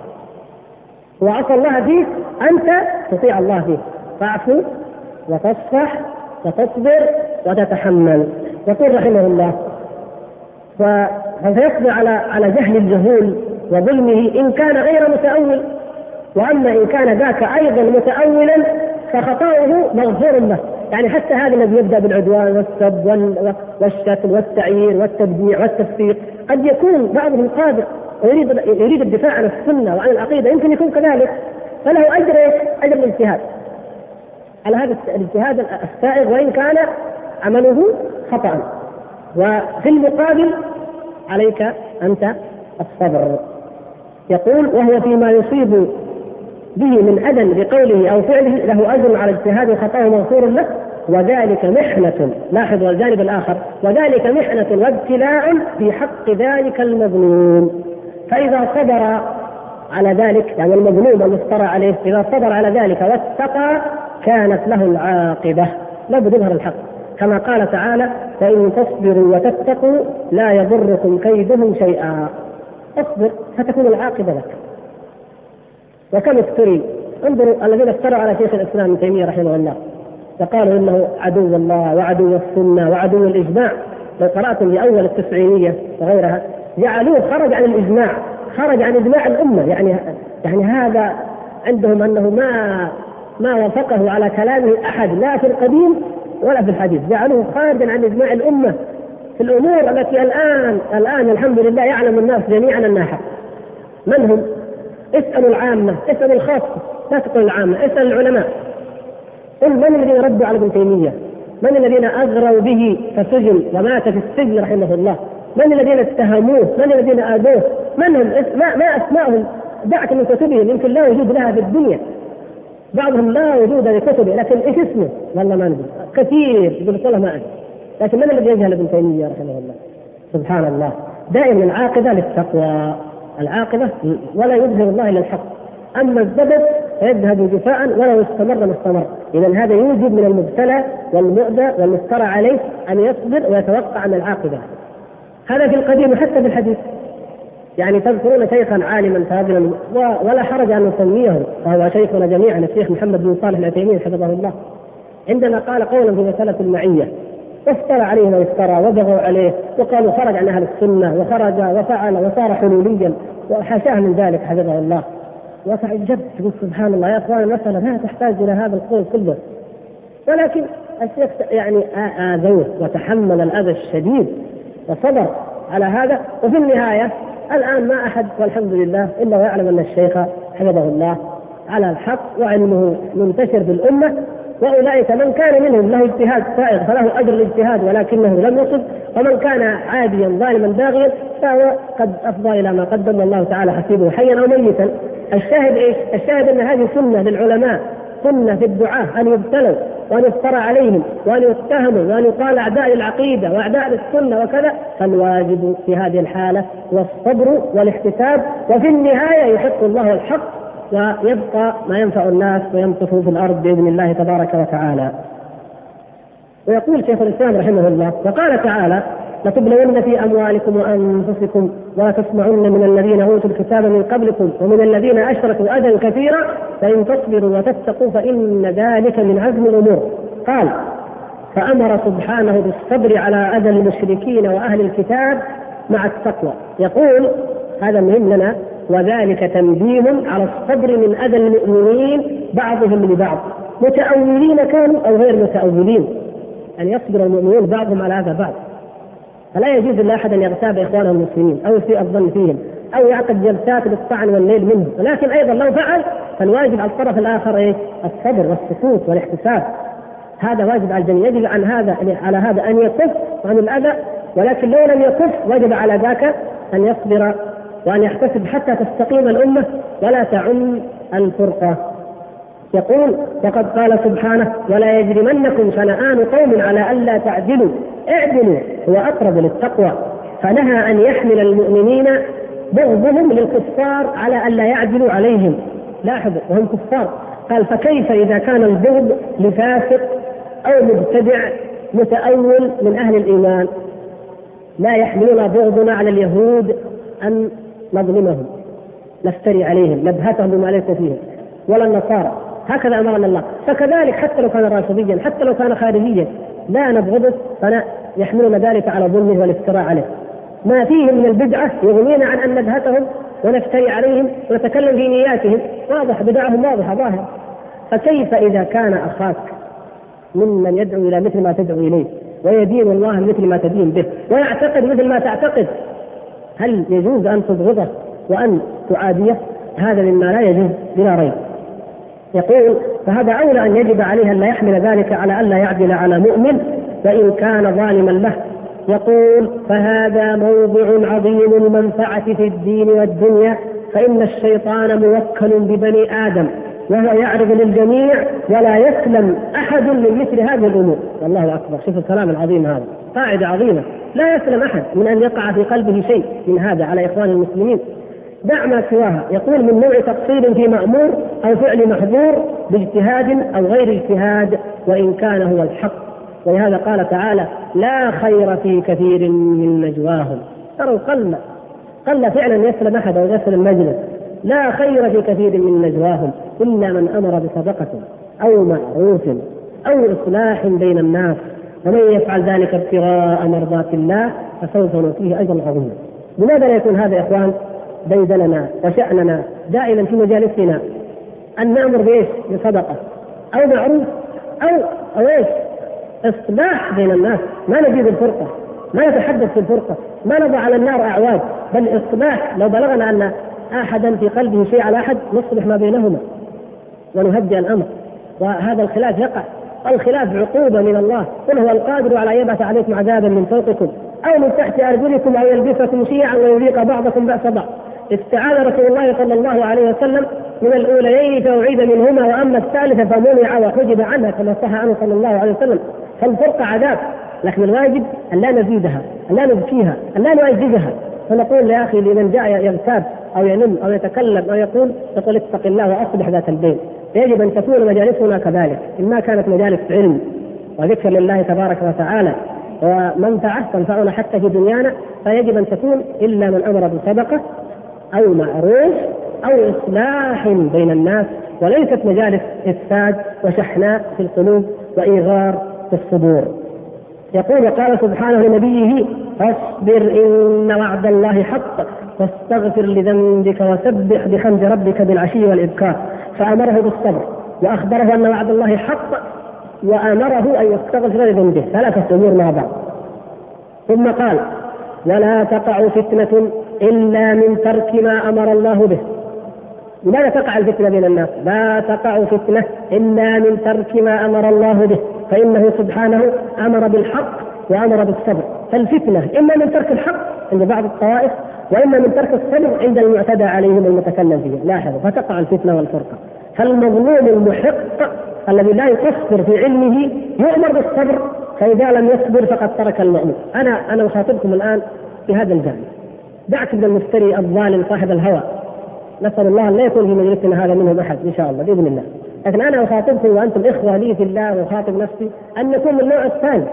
S1: وعصى الله فيك أنت تطيع الله فيه فاعفو وتصفح وتصبر وتتحمل. يقول رحمه الله فسيصبر على على جهل الجهول وظلمه إن كان غير متأول. وأما إن كان ذاك أيضا متأولا فخطأه مغفور له. يعني حتى هذا الذي يبدأ بالعدوان والسب والشتم والتعيير والتبديع والتفسيق قد يكون بعضهم قادر ويريد يريد الدفاع عن السنة وعن العقيدة. يمكن يكون كذلك. فله أجر؟ أجر الاجتهاد على هذا الاجتهاد السائغ وإن كان عمله خطأ. وفي المقابل عليك أنت الصبر. يقول وهو فيما يصيب به من أذى بقوله أو فعله له أجر على اجتهاد وخطاه مغفور له. وذلك محنة. لاحظوا الجانب الآخر. وذلك محنة وابتلاء في حق ذلك المظلوم. فإذا صبر على ذلك يعني المظلوم المفترى عليه إذا صبر على ذلك واتقى كانت له العاقبة. لابد يظهر الحق. كما قال تعالى فإن تصبروا وتتقوا لا يضركم كيدهم شيئا. اصبر فتكون العاقبة لك. وكم افتري؟ انظروا الذين افتروا على شيخ الإسلام ابن تيمية رحمه الله. وقالوا إنه عدو الله وعدو السنة وعدو الإجماع. لو قرأتم في أول التسعينية وغيرها جعلوه خرج عن الإجماع. خرج عن إجماع الأمة يعني يعني هذا عندهم أنه ما ما وافقه على كلامه أحد لا في القديم ولا في الحديث جعلوه خارجا عن إجماع الأمة في الأمور التي الآن الآن الحمد لله يعلم الناس جميعا أنها حق من هم؟ اسألوا العامة اسألوا الخاصه لا تقل العامة اسال العلماء قل من الذين ردوا على ابن تيمية؟ من الذين أغروا به فسجن ومات في السجن رحمه الله؟ من الذين اتهموه؟ من الذين آذوه؟ من هم؟ ما, ما اسمائهم دعك من كتبهم يمكن لا وجود لها في الدنيا بعضهم لا وجود لكتبه لكن إيش اسمه؟ والله ما ندري كثير يقول والله ما أدري لكن من الذي يجهل ابن تيمية رحمه الله؟ سبحان الله دائما العاقبة للتقوى العاقبة ولا يظهر الله إلا الحق أما الزبد فيذهب جفاء ولو استمر ما استمر اذا هذا يوجب من المبتلى والمؤذى والمفترى عليه أن يصبر ويتوقع من العاقبة هذا في القديم حتى في الحديث يعني تذكرون شيخا عالما فاضلا ولا حرج ان نسميه وهو شيخنا جميعا الشيخ محمد بن صالح العثيمين حفظه الله عندما قال قولا في مساله المعيه وافترى عليه ما افترى وبغوا عليه وقالوا خرج عن أهل السنة وخرج وفعل وصار حلوليا وحاشاه من ذلك حفظه الله وتعجبت تقول سبحان الله يا اخوان المساله لا تحتاج إلى هذا القول كله ولكن الشيخ يعني اذوه وتحمل الاذى الشديد وصبر على هذا. وفي النهاية الآن ما أحد والحمد لله إلا ويعلم أن الشيخ حفظه الله على الحق وعلمه منتشر في الأمة. وأولئك من كان منهم له اجتهاد سائغ فله أجر الاجتهاد ولكنه لم يصب. ومن كان عاديا ظالما باغيا فهو قد أفضى إلى ما قدم الله تعالى حسيبه حيا أو ميتا. الشاهد إيش؟ الشاهد أن هذه سنة للعلماء سنة في الدعاء أن يبتلوا. وأن يفترى عليهم وأن يتهموا وأن يقال أعداء العقيده وأعداء السنة وكذا فالواجب في هذه الحالة هو الصبر والاحتساب وفي النهاية يحق الله الحق ويبقى ما ينفع الناس ويمكث في الأرض بإذن الله تبارك وتعالى. ويقول شيخ الإسلام رحمه الله وقال تعالى لتبلون في أموالكم وأنفسكم ولا تسمعن من الذين أوتوا الكتاب من قبلكم ومن الذين أشركوا أذى كثيرا فإن تصبروا وتتقوا فإن ذلك من عزم الأمور. قال فأمر سبحانه بالصبر على أذى المشركين وأهل الكتاب مع التقوى. يقول هذا مهم لنا وذلك تنبيه على الصبر من أذى المؤمنين بعضهم لبعض متأولين كانوا أو غير متأولين أن يصبر المؤمنون بعضهم على هذا بعض فلا يجوز لأحد أن يغتاب إخوانه المسلمين أو يسيء الظن فيهم أو يعقد جلسات للطعن والليل منه. ولكن أيضا لو فعل فالواجب على الطرف الآخر إيه؟ الصبر والسكوت والاحتساب. هذا واجب على الجميع. يجب عن هذا على هذا أن يكف عن الأذى. ولكن لو لم يكف وجب على ذاك أن يصبر وأن يحتسب حتى تستقيم الأمة ولا تعم الفرقة. يقول وقد قال سبحانه ولا يجرمنكم شنآن قوم على ألا تعدلوا اعدلوا هو أقرب للتقوى. فنهى أن يحمل المؤمنين بغضهم للكفار على ألا يعدلوا عليهم. لاحظوا وهم كفار. قال فكيف إذا كان البغض لفاسق أو مبتدع متأول من أهل الإيمان؟ لا يحملون بغضنا على اليهود أن نظلمهم نفتري عليهم نبهتهم بما ليس فيهم ولا النصارى. هكذا أمرنا الله. فكذلك حتى لو كان رافضيا حتى لو كان خارجيا لا نبغضه فلا يحملون ذلك على ظلمه والافتراء عليه. ما فيه من البدعة يغنينا عن أن نبهتهم ونفتري عليهم ونتكلم في نياتهم. واضح بدعهم واضحه ظاهره فكيف إذا كان أخاك ممن يدعو إلى مثل ما تدعو إليه؟ ويدين الله مثل ما تدين به ويعتقد مثل ما تعتقد. هل يجوز أن تبغضه وأن تعاديه؟ هذا مما لا يجوز بلا ريب. يقول فهذا أولى أن يجب عليه أن لا يحمل ذلك على ألا يعدل على مؤمن وإن كان ظالما له. يقول فهذا موضع عظيم المنفعة في الدين والدنيا فإن الشيطان موكل ببني آدم وهو يعرض للجميع ولا يسلم أحد من مثل هذه الأمور. والله أكبر. شوف الكلام العظيم هذا. قاعدة عظيمة. لا يسلم أحد من أن يقع في قلبه شيء من هذا على إخوان المسلمين. دع ما سواها. يقول من نوع تقصير في مأمور أو فعل محظور باجتهاد أو غير اجتهاد وإن كان هو الحق. ولهذا قال تعالى لا خير في كثير من نجواهم. تروا قل قل فعلا يسلم أحد أو يسلم مجلس. لا خير في كثير من نجواهم إلا من أمر بصدقة أو معروف أو إصلاح بين الناس. ومن يفعل ذلك ابتغاء مرضات الله فسوف نؤتيه اجرا عظيما. لماذا لا يكون هذا يا إخوان؟ ديدننا وشاننا دائما في مجالسنا. أن نأمر بإيش؟ بصدقة. أو معروف أو أو إيش؟ إصلاح بين الناس. ما نجيب الفرقة. ما نتحدث في الفرقة. ما نضع على النار أعواد. بل إصلاح. لو بلغنا أن احدا في قلبه شيء على أحد نصلح ما بينهما. ونهدئ الأمر. وهذا الخلاف يقع. الخلاف عقوبة من الله. قل هو القادر على أن يبعث عليكم عذابا من فوقكم. أو من تحت أرجلكم أو يلبسكم شيعا ويذيق بعضكم بأس بعض. استعاذ رسول الله صلى الله عليه وسلم من الأوليين فأعيد منهما وأما الثالثة فمنع وحجب عنها كما صح عنه صلى الله عليه وسلم. فالفرقة عذاب لكن الواجب أن لا نزيدها أن لا نبكيها أن لا نؤججها فنقول يا أخي لمن جاء يغتاب أو ينم أو يتكلم أو يقول يقول اتق الله وأصلح ذات البين يجب أن تكون مجالسنا كذلك اما كانت مجالس علم وذكر لله تبارك وتعالى ومنفعه تنفعنا حتى في دنيانا فيجب أن تكون إلا من أمر بصدقة أو معروف أو إصلاح بين الناس وليست مجالس إفساد وشحناء في القلوب وإيغار في الصدور. يقول قال سبحانه لنبيه فاصبر إن وعد الله حق واستغفر لذنبك وسبح بحمد ربك بالعشي والإبكار. فأمره بالصبر وأخبره أن وعد الله حق وأمره أن يستغفر لذنبه. ثلاثة أمور مع بعض. ثم قال ولا تقع فتنة إلا من ترك ما أمر الله به. لماذا تقع الفتنة بين الناس؟ لا تقع فتنة إلا من ترك ما أمر الله به. فإنه سبحانه أمر بالحق وأمر بالصبر. فالفتنة إما من ترك الحق عند بعض الطوائف وإما من ترك الصبر عند المعتدى عليهم المتكلم فيه. لاحظوا فتقع الفتنة والفرقة. فالمظلوم المحق الذي لا يقصر في علمه يؤمر بالصبر فإذا لم يصبر فقد ترك المأمور أنا أنا أخاطبكم الآن في هذا الجانب. دعك من المفتري الظالم صاحب الهوى. نسأل الله ان لا يكون في مجلسنا هذا منهم أحد إن شاء الله بإذن الله. لكن أنا أخاطبكم وأنتم إخوة لي في الله وأخاطب نفسي أن نكون من النوع الثاني.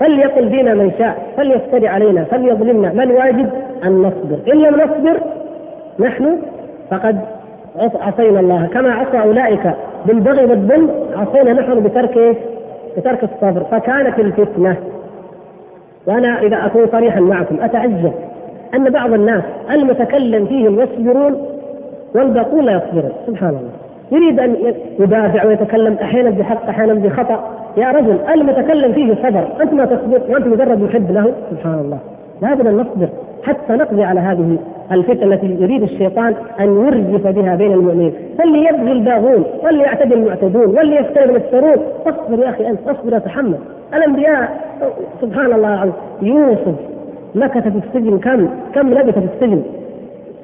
S1: فليقل فينا من شاء فليفتري علينا فليظلمنا. ما الواجب؟ أن نصبر. إن لم نصبر نحن فقد عصينا الله. كما عصى أولئك بالبغي والظلم عصينا نحن بترك بترك الصبر. فكانت الفتنة. وأنا إذا أكون صريحا معكم أتعجب. أن بعض الناس المتكلم فيهم يصبرون والباقون لا يصبرون. سبحان الله. يريد أن يدافع ويتكلم أحيانا بحق أحيانا بخطأ. يا رجل المتكلم فيه صبر. أنت ما تصبر وأنت مجرد محب له. سبحان الله. لابد أن نصبر حتى نقضي على هذه الفتنة التي يريد الشيطان أن يرجف بها بين المؤمنين. فليبغي الباغون وليعتدي المعتدون وليفتر المفترون. اصبر يا أخي أنت اصبر وتحمل الأنبياء سبحان الله العظيم يوسف مكث في السجن كم كم لبث في السجن؟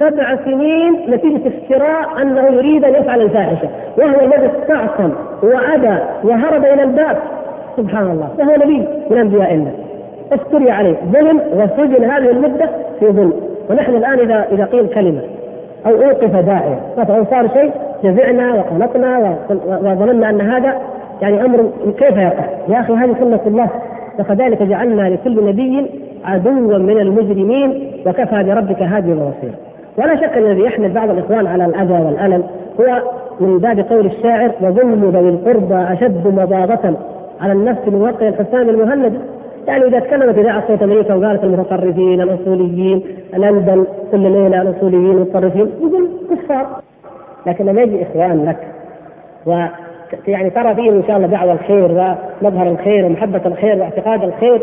S1: سبع سنين نتيجة افتراء أنه يريد أن يفعل الفاحشة. وهو الذي استعصم وأبى وهرب إلى الباب. سبحان الله. وهو نبي من أنبياء الله. افتري عليه. ظلم وسجن هذه المدة في ظلم. ونحن الآن إذا إذا قيل كلمة أو أوقف داعية مثلا صار شيء جزعنا وقلقنا وظننا أن هذا يعني أمر كيف يقع؟ يا أخي هذه سنة الله. وكذلك جعلنا لكل نبي عدوا من المجرمين وكفى بربك هاديا ونصيرا ولا شك أن الذي يحمل بعض الإخوان على الأذى والألم هو من باب قول الشاعر وظلم ذوي القربى أشد مضاضة على النفس من وقع الحسام المهند. يعني إذا تكلمت اذاعه صوت أمريكا وقالت المتطرفين الأصوليين لندن كل ليلة الأصوليين المتطرفين يقول كفار. لكن لما يجي إخوان لك. و يعني ترى فيهم إن شاء الله دعوة الخير ومظهر الخير ومحبة الخير واعتقاد الخير.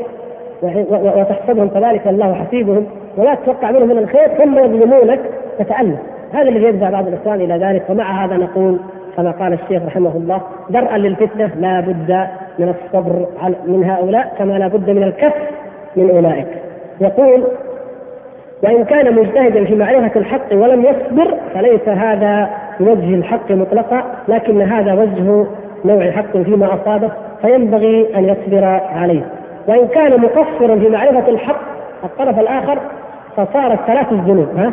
S1: وتحسبهم كذلك الله حسيبهم ولا تتوقع منهم من الخير ثم يظلمونك تتألم. هذا الذي يدفع بعض الإخوان إلى ذلك. ومع هذا نقول كما قال الشيخ رحمه الله درءا للفتنة لا بد من الصبر من هؤلاء كما لا بد من الكف من أولئك. يقول وإن كان مجتهدا في معرفة الحق ولم يصبر فليس هذا بوجه الحق مطلقا لكن هذا وجه نوع حق فيما أصابه فينبغي أن يصبر عليه. وإن كان مقصرا في معرفة الحق الطرف الآخر فصارت ثلاث الذنوب ها؟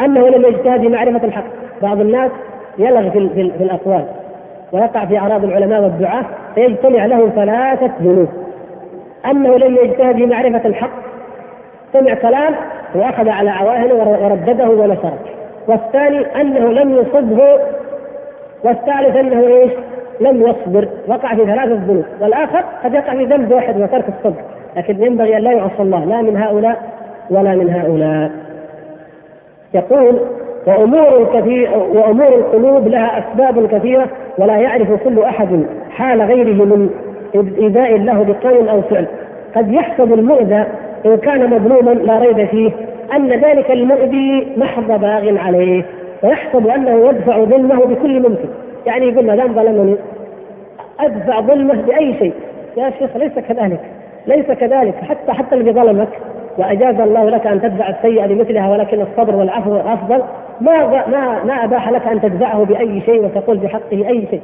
S1: أنه لم يجتهد في معرفة الحق. بعض الناس يلغي في, في, الأقوال ويقع في أعراض العلماء والدعاة فيجتمع له ثلاثة ذنوب. أنه لم يجتهد في معرفة الحق سمع كلام وأخذ على عواهنه وردده ونشره والثاني أنه لم يصبه والثالث أنه إيش؟ لم يصبر وقع في ثلاثة ذنوب. والآخر قد يقع في ذنب واحد وترك الصبر. لكن ينبغي أن لا يعصى الله لا من هؤلاء ولا من هؤلاء. يقول وأمور كثير وأمور القلوب لها أسباب كثيرة ولا يعرف كل أحد حال غيره من إيذاء له بقول أو فعل. قد يحسب المؤذى إن كان مظلوما لا ريب فيه أن ذلك المؤذي محض باغ عليه. ويحسب أنه يدفع ظلمه بكل ممكن. يعني يقول ما دام ظلمني. أدفع ظلمه بأي شيء. يا شيخ ليس كذلك. ليس كذلك. حتى حتى اللي ظلمك وأجاز الله لك أن تدفع السيئة لمثلها ولكن الصبر والعفو أفضل. ما ما ما أباح لك أن تدفعه بأي شيء وتقول بحقه أي شيء.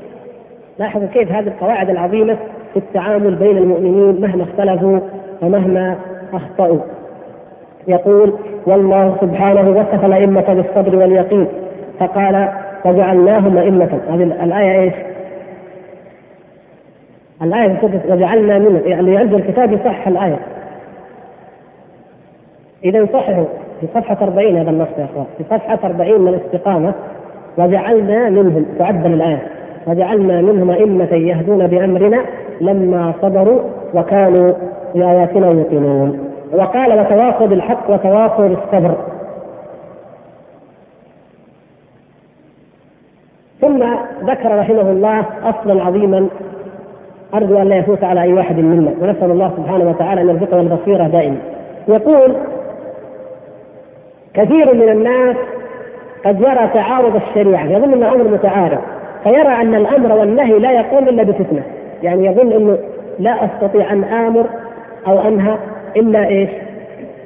S1: لاحظوا كيف هذه القواعد العظيمة في التعامل بين المؤمنين مهما اختلفوا ومهما أخطأوا. يقول والله سبحانه وصف الأئمة بالصبر واليقين. فقال وجعلناهم ائمه هذه الآية إيش؟ الآية وجعلنا منهم يعني عند الكتاب يصح الآية. إذا صححوا في صفحة 40 هذا النص يا أخوان. في صفحة 40 من الاستقامة وجعلنا منهم تعدل الآية. وجعلنا منهم أئمة يهدون بأمرنا لما صبروا وكانوا بآياتنا يوقنون. وقال وتواصوا بالحق وتواصوا بالصبر. ثم ذكر رحمه الله أصلا عظيما. أرجو أن لا يفوت على أي واحد منا ونسأل الله سبحانه وتعالى أن يرزقنا البصيرة دائما. يقول كثير من الناس قد يرى تعارض الشريعة يظن ان الامر متعارض فيرى أن الأمر والنهي لا يقوم إلا بفتنة. يعني يظن أنه لا أستطيع أن آمر أو أنهى إلا إيش؟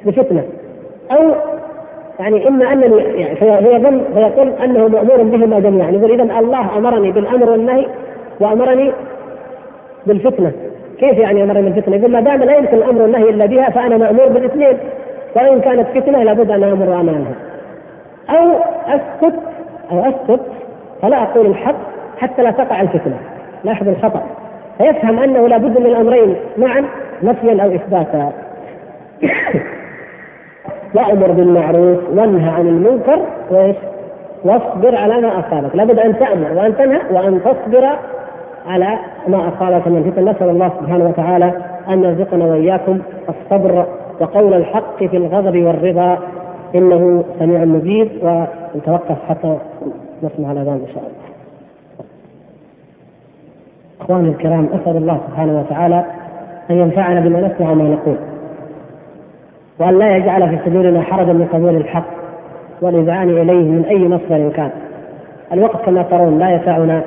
S1: بفتنة. أو يعني إما انني يعني فيظن فيقول أنه مأمور بهما جميعا. يقول اذا الله أمرني بالأمر والنهي وأمرني بالفتنة. كيف يعني أمرني بالفتنة؟ يقول ما دام لا يمكن الأمر والنهي إلا بها فأنا مأمور بالاثنين. وإن كانت فتنة لابد أن آمر أمامها. أو أسكت أو أسكت فلا أقول الحق حتى لا تقع الفتنة. لاحظ الخطأ. فيفهم أنه لابد من الأمرين معا نفيا أو إثباتا. وأمر بالمعروف وانهى عن المنكر وإيش؟ واصبر على ما أصابك لابد أن تأمر وأن تنهى وأن تصبر على ما أصابك من فتن نسأل الله سبحانه وتعالى أن يرزقنا وإياكم الصبر وقول الحق في الغضب والرضا إنه سميع مجيب ونتوقف حتى نسمع الاذان إن شاء الله. إخواني الكرام أسأل الله سبحانه وتعالى أن ينفعنا بما نسمع وما نقول. وأن لا يجعل في صدورنا حرجا من قبول الحق والإذعان إليه من أي مصدر كان. الوقت كما ترون لا يسعنا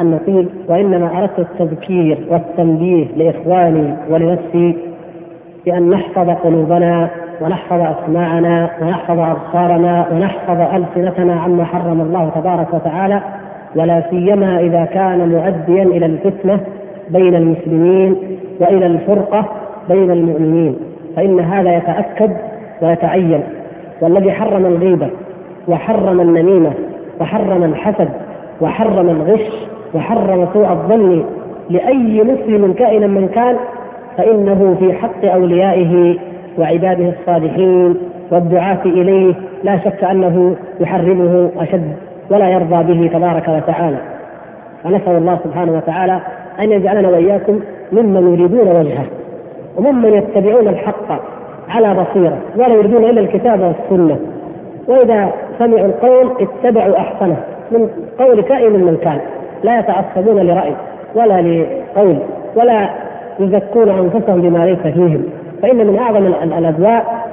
S1: أن نطيل وإنما أردت التذكير والتنبيه لإخواني ولنفسي بأن نحفظ قلوبنا ونحفظ أسماعنا ونحفظ أبصارنا ونحفظ ألسنتنا عما حرم الله تبارك وتعالى ولا سيما إذا كان مؤديا إلى الفتنة بين المسلمين وإلى الفرقة بين المؤمنين فإن هذا يتأكد ويتعين والذي حرم الغيبة وحرم النميمة وحرم الحسد وحرم الغش وحرم سوء الظن لأي مسلم كائنا من كان فإنه في حق أوليائه وعباده الصالحين والدعاة إليه لا شك أنه يحرمه أشد ولا يرضى به تبارك وتعالى. ونسأل الله سبحانه وتعالى أن يجعلنا وإياكم ممن يريدون وجهه. وممن يتبعون الحق على بصيرة ولا يريدون إلا الكتاب والسنة. وإذا سمعوا القول اتبعوا أحسنه من قول كائن من كان لا يتعصبون لرأي ولا لقول ولا يزكون أنفسهم بما ليس فيهم. فإن من أعظم الادواء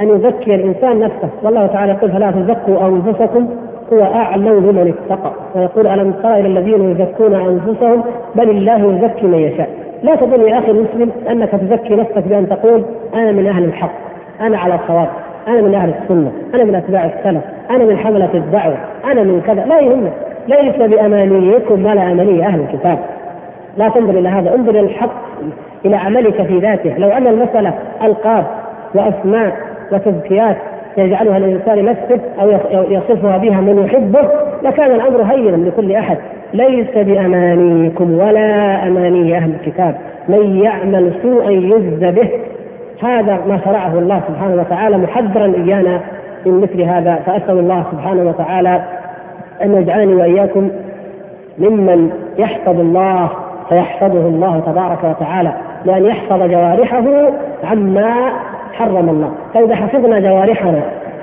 S1: أن يزكي الإنسان نفسه. والله تعالى يقول فلا تزكوا أنفسكم هو أعلم بمن اتقى. ويقول ألم تر إلى الذين يزكون أنفسهم؟ بل الله يزكي من يشاء. لا تظن يا أخي المسلم أنك تزكي نفسك بأن تقول أنا من أهل الحق أنا على الصواب أنا من أهل السنة أنا من أتباع السلف أنا من حملة الدعوة أنا من كذا لا يهمك ليس بأمانيكم ولا اماني أهل الكتاب. لا تنظر إلى هذا انظر إلى الحق إلى عملك في ذاته. لو أن المسألة ألقاب وأسماء وتزكيات يجعلها الانسان نفسه أو يصفها بها من يحبه لكان الأمر هينا لكل أحد. ليس بأمانيكم ولا أماني أهل الكتاب. من يعمل سوءا يجز به. هذا ما شرعه الله سبحانه وتعالى. محذرا إيانا من مثل هذا. فأسأل الله سبحانه وتعالى أن يجعلني وإياكم ممن يحفظ الله فيحفظه الله تبارك وتعالى. بأن يحفظ جوارحه عما حرم الله. فإذا حفظنا جوارحنا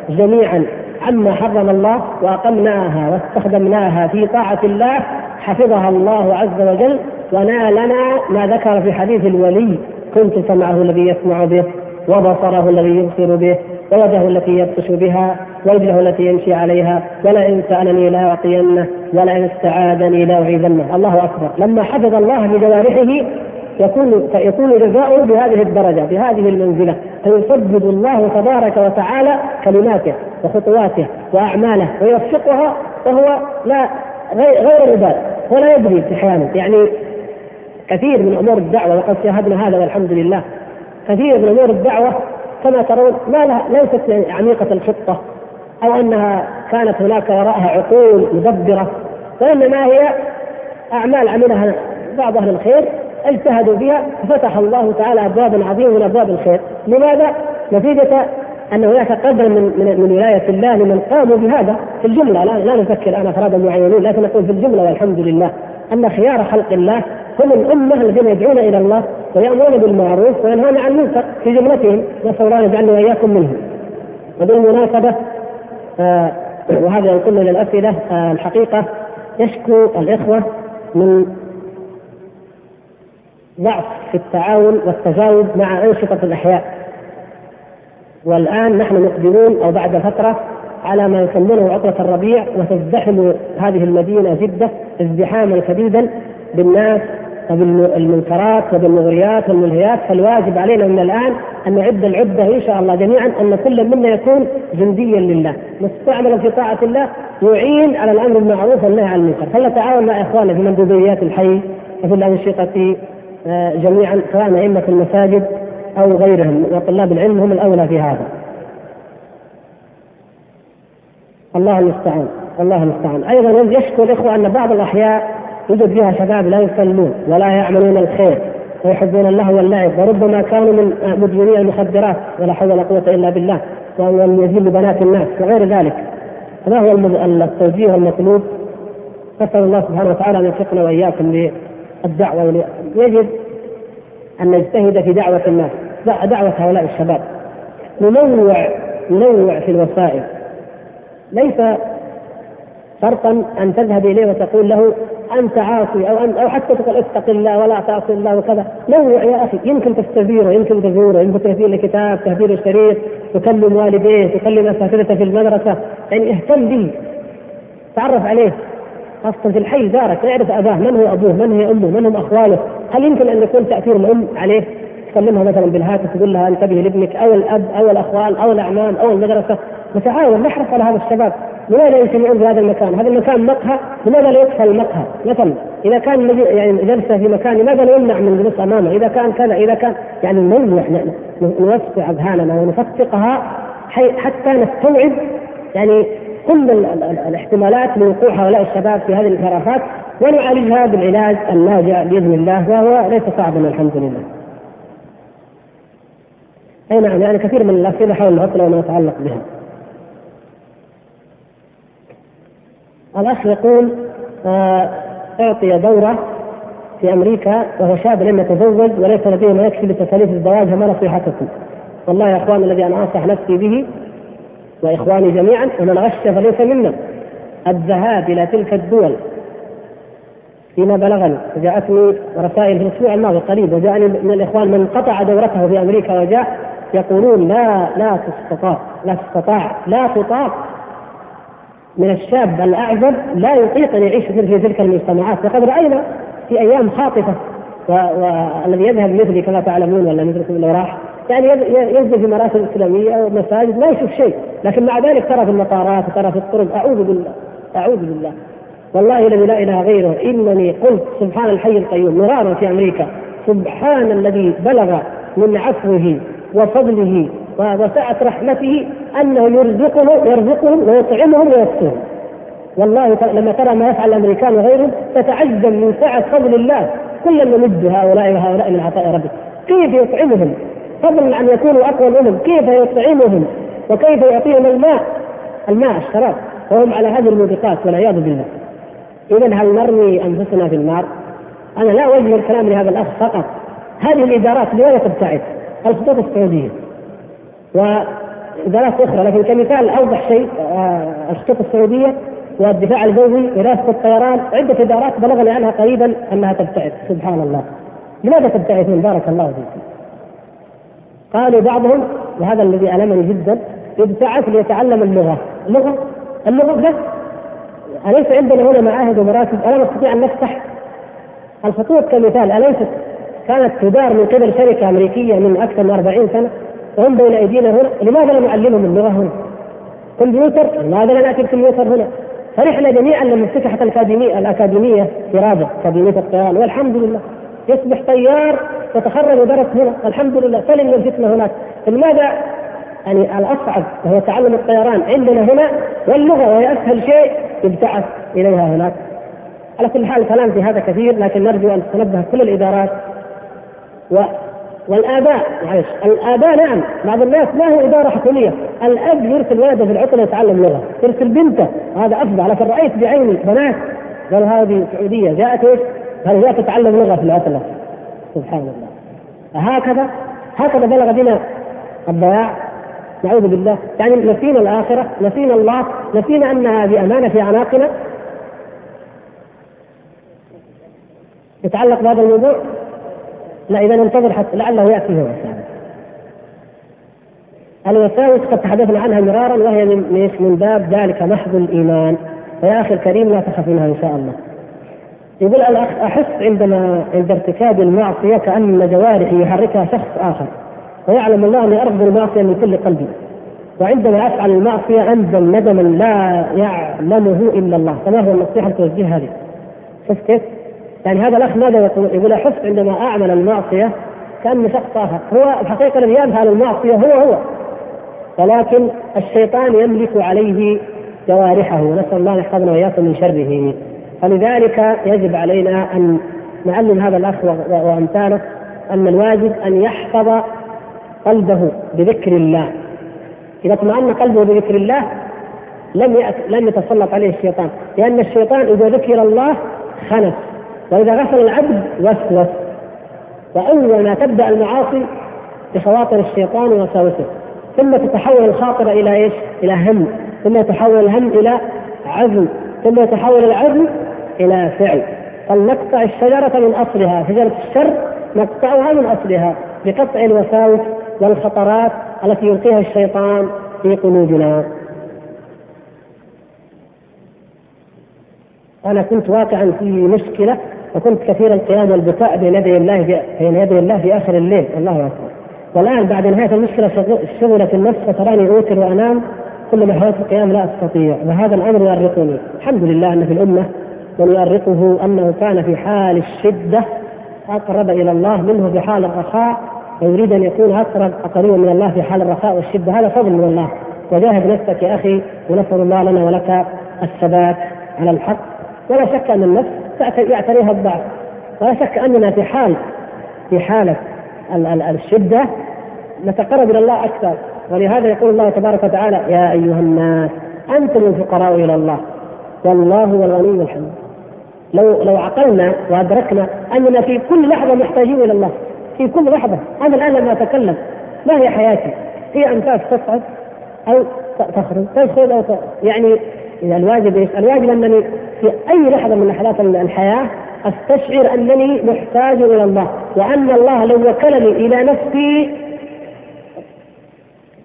S1: جميعا عما حرم الله وأقمناها واستخدمناها في طاعة الله حفظها الله عز وجل ونالنا ما ذكر في حديث الولي. كنت سمعه الذي يسمع به وبصره الذي يبصر به ويده التي يبطش بها ورجله التي يمشي عليها ولئن سألني لأعطينه ولئن استعاذني لأعيذنه. الله أكبر. لما حفظ الله بجوارحه يكون يكون جزاؤه بهذه الدرجة بهذه المنزلة فيسدد الله تبارك وتعالى كلماته. وخطواته وأعماله ويوفقها وهو لا غير مبال ولا يدري في حيانه يعني كثير من أمور الدعوة وقد شاهدنا هذا والحمد لله. كثير من أمور الدعوة كما ترون ما لها ليست عميقة الخطة أو أنها كانت هناك وراءها عقول مدبرة وإنما هي أعمال عملها بعض أهل الخير اجتهدوا بها ففتح الله تعالى أبوابا عظيمة من أبواب الخير، لماذا؟ نتيجة ان هناك قدر من من, من ولاية الله لمن قاموا بهذا في الجملة لا, لا نفكر أنا افرادا معينين لكن نقول في الجملة والحمد لله أن خيار خلق الله هم الأمة الذين يدعون إلى الله ويأمرون بالمعروف وينهون عن المنكر في جملتهم نسأل الله أن يجعلنا وإياكم منهم. وبالمناسبة آه وهذا ينقلنا إلى الأسئلة آه الحقيقة يشكو الإخوة من ضعف في التعاون والتجاوب مع أنشطة الأحياء. والآن نحن مقبلون أو بعد فترة على ما يسمونه عطلة الربيع وتزدحم هذه المدينة جدة ازدحاما شديدا بالناس وبالمنكرات وبالمغريات والملهيات. فالواجب علينا من الآن أن نعد العدة إن شاء الله جميعا أن كل منا يكون جنديا لله. مستعملا في طاعة الله يعين على الأمر بالمعروف والنهي عن المنكر. فلنتعاون مع اخواننا في مندوبيات الحي وفي الأنشطة آه، جميعا سواء أئمة المساجد أو غيرهم وطلاب العلم هم الأولى في هذا. الله المستعان الله المستعان. أيضا يشكو الإخوة أن بعض الأحياء يوجد فيها شباب لا يصلون ولا يعملون الخير ويحبون اللهو واللعب وربما كانوا من مدمني المخدرات ولا حول ولا قوة إلا بالله ومن يزيد بنات الناس وغير ذلك. ما هو التوجيه المطلوب نسأل الله سبحانه وتعالى أن يوفقنا وإياكم للدعوة يجب أن نجتهد في دعوة الناس دعوة هؤلاء الشباب. ننوع ننوع في الوسائل. ليس شرطا أن تذهب إليه وتقول له أنت عاصي أو أن أو حتى تقول اتق الله ولا تعصي الله وكذا. نوع يا أخي. يمكن تستثيره يمكن تزوره يمكن تهدي له كتاب تهدي له شريط تكلم والديه تكلم أساتذته في المدرسة. يعني اهتم به. تعرف عليه. خاصة في الحي جارك اعرف أباه من هو أبوه من هي أمه من هم أخواله هل يمكن أن يكون تأثير الام عليه تكلمها مثلا بالهاتف تقول لها انتبه لابنك أو الأب أو الاخوان أو الأعمام أو المدرسة نتعاون نحرص على هذا الشباب لماذا يجتمعون في هذا المكان؟ هذا المكان مقهى لماذا لا يدخل المقهى؟ مثلا إذا كان يعني جلسة في مكان لماذا لا يمنع من الجلوس أمامه؟ إذا كان كذا إذا كان يعني نوع نوسع أذهاننا ونفتقها حتى نستوعب يعني كل الاحتمالات لوقوع هؤلاء الشباب في هذه الانحرافات ونعالجها بالعلاج الناجع بإذن الله وهو ليس صعبا الحمد لله. أي نعم يعني كثير من الأسئلة حول العطلة وما يتعلق بها. الأخ يقول آه، أعطي دورة في أمريكا وهو شاب لم يتزوج وليس لديه ما يكفي لتكاليف الزواج فما نصيحتكم؟ والله يا أخوان الذي أنا أنصح نفسي به وإخواني جميعا ومن غش فليس منا. الذهاب إلى تلك الدول فيما بلغني. وجاءتني رسائل في الأسبوع الماضي قريب وجاءني من الإخوان من قطع دورته في أمريكا وجاء يقولون لا لا تستطاع لا تستطاع لا تطاق من الشاب الأعزب لا يطيق ان يعيش في تلك المجتمعات. وقد رأينا في أيام خاطفة والذي يذهب مثلي كما تعلمون ولا مثلكم لو راح يعني ينزل في مراسم اسلاميه أو مساجد ما يشوف شيء. لكن مع ذلك ترى في المطارات وترى في الطرق أعوذ بالله أعوذ بالله. والله الذي لا إله غيره إنني قلت سبحان الحي القيوم مرارا في أمريكا سبحان الذي بلغ من عفوه وفضله وسعة رحمته أنه يرزقهم يرزقهم ويطعمهم ويكسوهم والله لما ترى ما يفعل الأمريكان وغيرهم تتعجب من سعة فضل الله. كلا نمد هؤلاء وهؤلاء من عطاء ربك. كيف يطعمهم؟ فضلا عن يكونوا أقوى منهم كيف يطعمهم؟ وكيف يعطيهم الماء؟ الماء الشراب. وهم على هذه الموبقات والعياذ بالله. اذا هل نرمي أنفسنا في النار؟ أنا لا أوجه الكلام لهذا الأخ فقط. هذه الإدارات لماذا تبتعد؟ الخطوط السعودية. وإدارات أخرى لكن كمثال أوضح شيء آه، الخطوط السعودية والدفاع الجوي ورئاسه الطيران عدة إدارات بلغني عنها قريبا أنها تبتعث سبحان الله. لماذا تبتعثون؟ بارك الله فيكم. قالوا بعضهم وهذا الذي ألمني جدا يبتعث ليتعلم اللغة. اللغة؟ اللغة بس أليس عندنا هنا معاهد ومراكز ألا نستطيع أن نفتح؟ الخطوط كمثال اليست كانت تدار من قبل شركة أمريكية من أكثر من 40 سنة وهم بين أيدينا هنا؟ لماذا لا نعلمهم اللغة هنا؟ كمبيوتر؟ لماذا لا ناتي الكمبيوتر هنا؟ فرحنا جميعا لما فتحت الأكاديمية الأكاديمية في رابع أكاديمية الطيران والحمد لله. يصبح طيار يتخرج ودرس هنا. الحمد لله سلم من الفتنه هناك لماذا يعني الأصعب وهو تعلم الطيران عندنا هنا واللغة وهي أسهل شيء يبتعث إليها هناك. على كل حال الكلام في هذا كثير لكن نرجو أن تتنبه كل الإدارات و والآباء. معلش الآباء نعم بعض الناس ما هو إدارة حكومية. الأب يرسل ولده في العطلة يتعلم لغة يرسل بنته. هذا أفضل. لكن رأيت بعيني بنات قالوا هذه سعودية جاءت إيش؟ قالوا جاءت تتعلم لغة في العطلة؟ سبحان الله. هكذا هكذا بلغ بنا الضياع. نعوذ بالله. يعني نسينا الآخرة نسينا الله نسينا أن هذه أمانة في أعناقنا. يتعلق بهذا الموضوع؟ لا إذا ننتظر حتى لعله ياتي هو الوساوس قد تحدثنا عنها مرارا وهي من من باب ذلك محض الإيمان. فيا أخي الكريم لا تخف منها إن شاء الله. يقول الاخ أحس عندما عند ارتكاب المعصية كأن جوارحي يحركها شخص آخر. ويعلم الله أني ارفض المعصية من كل قلبي. وعندما أفعل المعصية اندم ندما لا يعلمه إلا الله. فما هو النصيحة توجهها لي؟ شفت كيف؟ يعني هذا الأخ ماذا يقول؟ يقول أحس عندما أعمل المعصية كاني شخص آخر، هو الحقيقة الذي يفعل المعصية هو هو. ولكن الشيطان يملك عليه جوارحه. نسأل الله ان يحفظنا وإياكم من شره. فلذلك يجب علينا أن نعلم هذا الأخ وأمثاله أن الواجب أن يحفظ قلبه بذكر الله. إذا اطمأن قلبه بذكر الله لم لم يتسلط عليه الشيطان لأن الشيطان إذا ذكر الله خنس وإذا غفل العبد وسوس. وأول ما تبدأ المعاصي بخواطر الشيطان ووساوسه ثم تتحول الخاطره إلى إيش؟ إلى هم. ثم يتحول الهم إلى عزم. ثم يتحول العزم إلى فعل. فلنقطع الشجرة من أصلها. شجرة الشر نقطعها من أصلها بقطع الوساوس والخطرات التي يلقيها الشيطان في قلوبنا. أنا كنت واقعا في مشكلة وكنت كثير القيام والبكاء بين يدي الله بين يدي الله في آخر الليل. الله أكبر. والآن بعد نهاية المشكلة شغلت النفس وتراني أوتر وأنام كل ما حاولت القيام لا أستطيع. وهذا الأمر يؤرقني. الحمد لله أن في الأمة من يؤرقه أنه كان في حال الشدة أقرب إلى الله منه في حال الرخاء ويريد أن يكون أقرب قريبا من الله في حال الرخاء والشدة. هذا فضل من الله. وجاهد نفسك يا أخي ونسأل الله لنا ولك الثبات على الحق. ولا شك أن النفس يعتريها الضعف. ولا شك أننا في حال في حاله الشدة نتقرب إلى الله أكثر. ولهذا يقول الله تبارك وتعالى يا أيها الناس أنتم الفقراء إلى الله. والله هو الغني الحميد. لو لو عقلنا وأدركنا أننا في كل لحظة محتاجين إلى الله في كل لحظة أنا الآن لما أتكلم ما هي حياتي؟ هي انفاس تصعد أو تخرج تدخل أو يعني إذا الواجب إيش؟ الواجب أنني في أي لحظة من لحظات الحياة أستشعر أنني محتاج إلى الله وأن الله لو وكلني إلى نفسي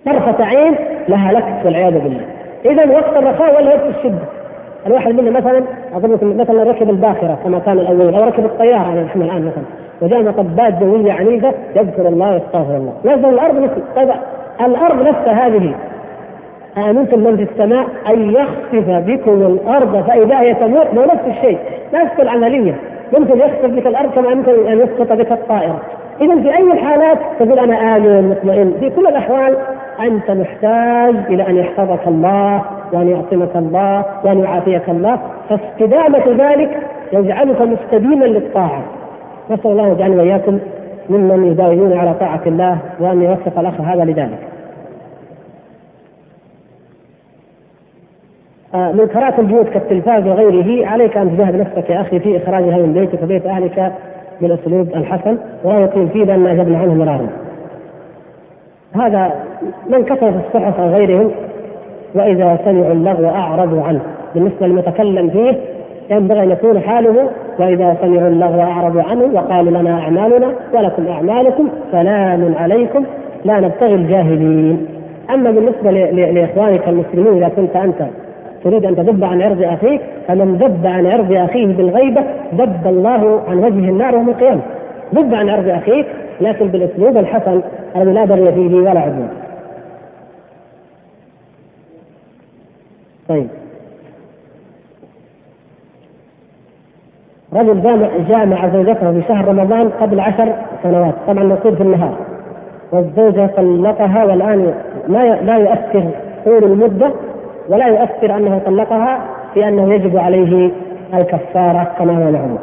S1: طرفة عين لهلكت والعياذ بالله. إذا وقت الرخاء ولا وقت الشدة. الواحد منا مثلا أظن مثلا ركب الباخرة كما كان الأول أو ركب الطيارة على نحن الآن مثلا. وجاء مطبات جوية عنيفة يذكر الله ويستغفر الله. نزل الأرض مثل طيب الأرض نفسها هذه. آمنتم من في السماء أن يخسف بكم الأرض فإذا هي تموت ما نفس الشيء. نفس العملية. يمكن يخسف بك الأرض كما يمكن أن يسقط بك الطائرة. إذا في أي الحالات تقول أنا آمن مطمئن. في كل الأحوال أنت محتاج إلى أن يحفظك الله. وأن يعصمك الله وأن يعافيك الله فاستدامة ذلك يجعلك مستديما للطاعة نسأل الله يجعلنا وإياكم ممن يداومون على طاعة الله وأن يوفق الأخ هذا لذلك آه، منكرات البيوت كالتلفاز وغيره عليك أن تجاهد نفسك يا أخي في اخراجها من بيتك وبيت أهلك بالاسلوب الحسن ولا يقيم فيه بان اجبنا عنه مرارا. هذا من كتب في الصحف أو غيرهم وإذا سمعوا اللغو اعرضوا عنه. بالنسبة للمتكلم فيه ينبغي أن يكون حاله وإذا سمعوا اللغو اعرضوا عنه وقالوا لنا أعمالنا ولكم أعمالكم سلام عليكم لا نبتغي الجاهلين. أما بالنسبة لإخوانك المسلمين إذا كنت أنت تريد أن تذب عن عرض أخيك فمن ذب عن عرض أخيه بالغيبة ذب الله عن وجه النار يوم القيامة. ذب عن عرض أخيك لكن بالأسلوب الحسن الذي لا بغي فيه ولا عدوان. طيب. رجل جامع زوجته في شهر رمضان قبل عشر سنوات. طبعا نقول في النهار. والزوجة طلقها والآن لا لا يؤثر طول المدة ولا يؤثر أنه طلقها في أنه يجب عليه الكفارة كما هو معلوم.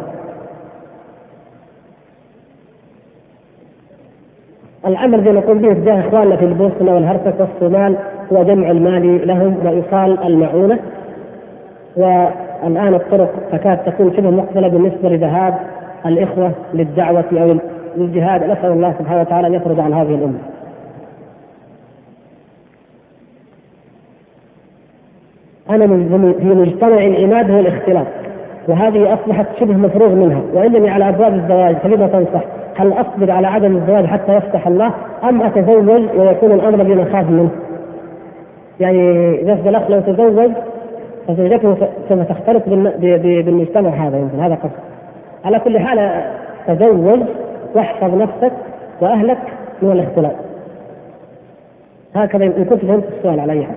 S1: العمل الذي نقوم به تجاه إخواننا في البوسنة والهرسك والصومال هو جمع المال لهم وإيصال المعونة والآن الطرق تكاد تكون شبه مقبلة بالنسبة لذهاب الإخوة للدعوة أو للجهاد نسأل الله سبحانه وتعالى أن يفرج عن هذه الأمة. أنا في مجتمع العماد هو الاختلاط وهذه أصبحت شبه مفروغ منها وانني على أبواب الزواج فلما تنصح؟ هل أصبر على عدم الزواج حتى يفتح الله أم أتزوج ويكون الأمر بما اخاف منه؟ يعني إذا الأخ لو تزوج فزوجته سوف تختلط بالمجتمع هذا يمكن هذا قصد. على كل حال تزوج واحفظ نفسك وأهلك من الاختلاط. هكذا إن كنت فهمت السؤال على اي حال.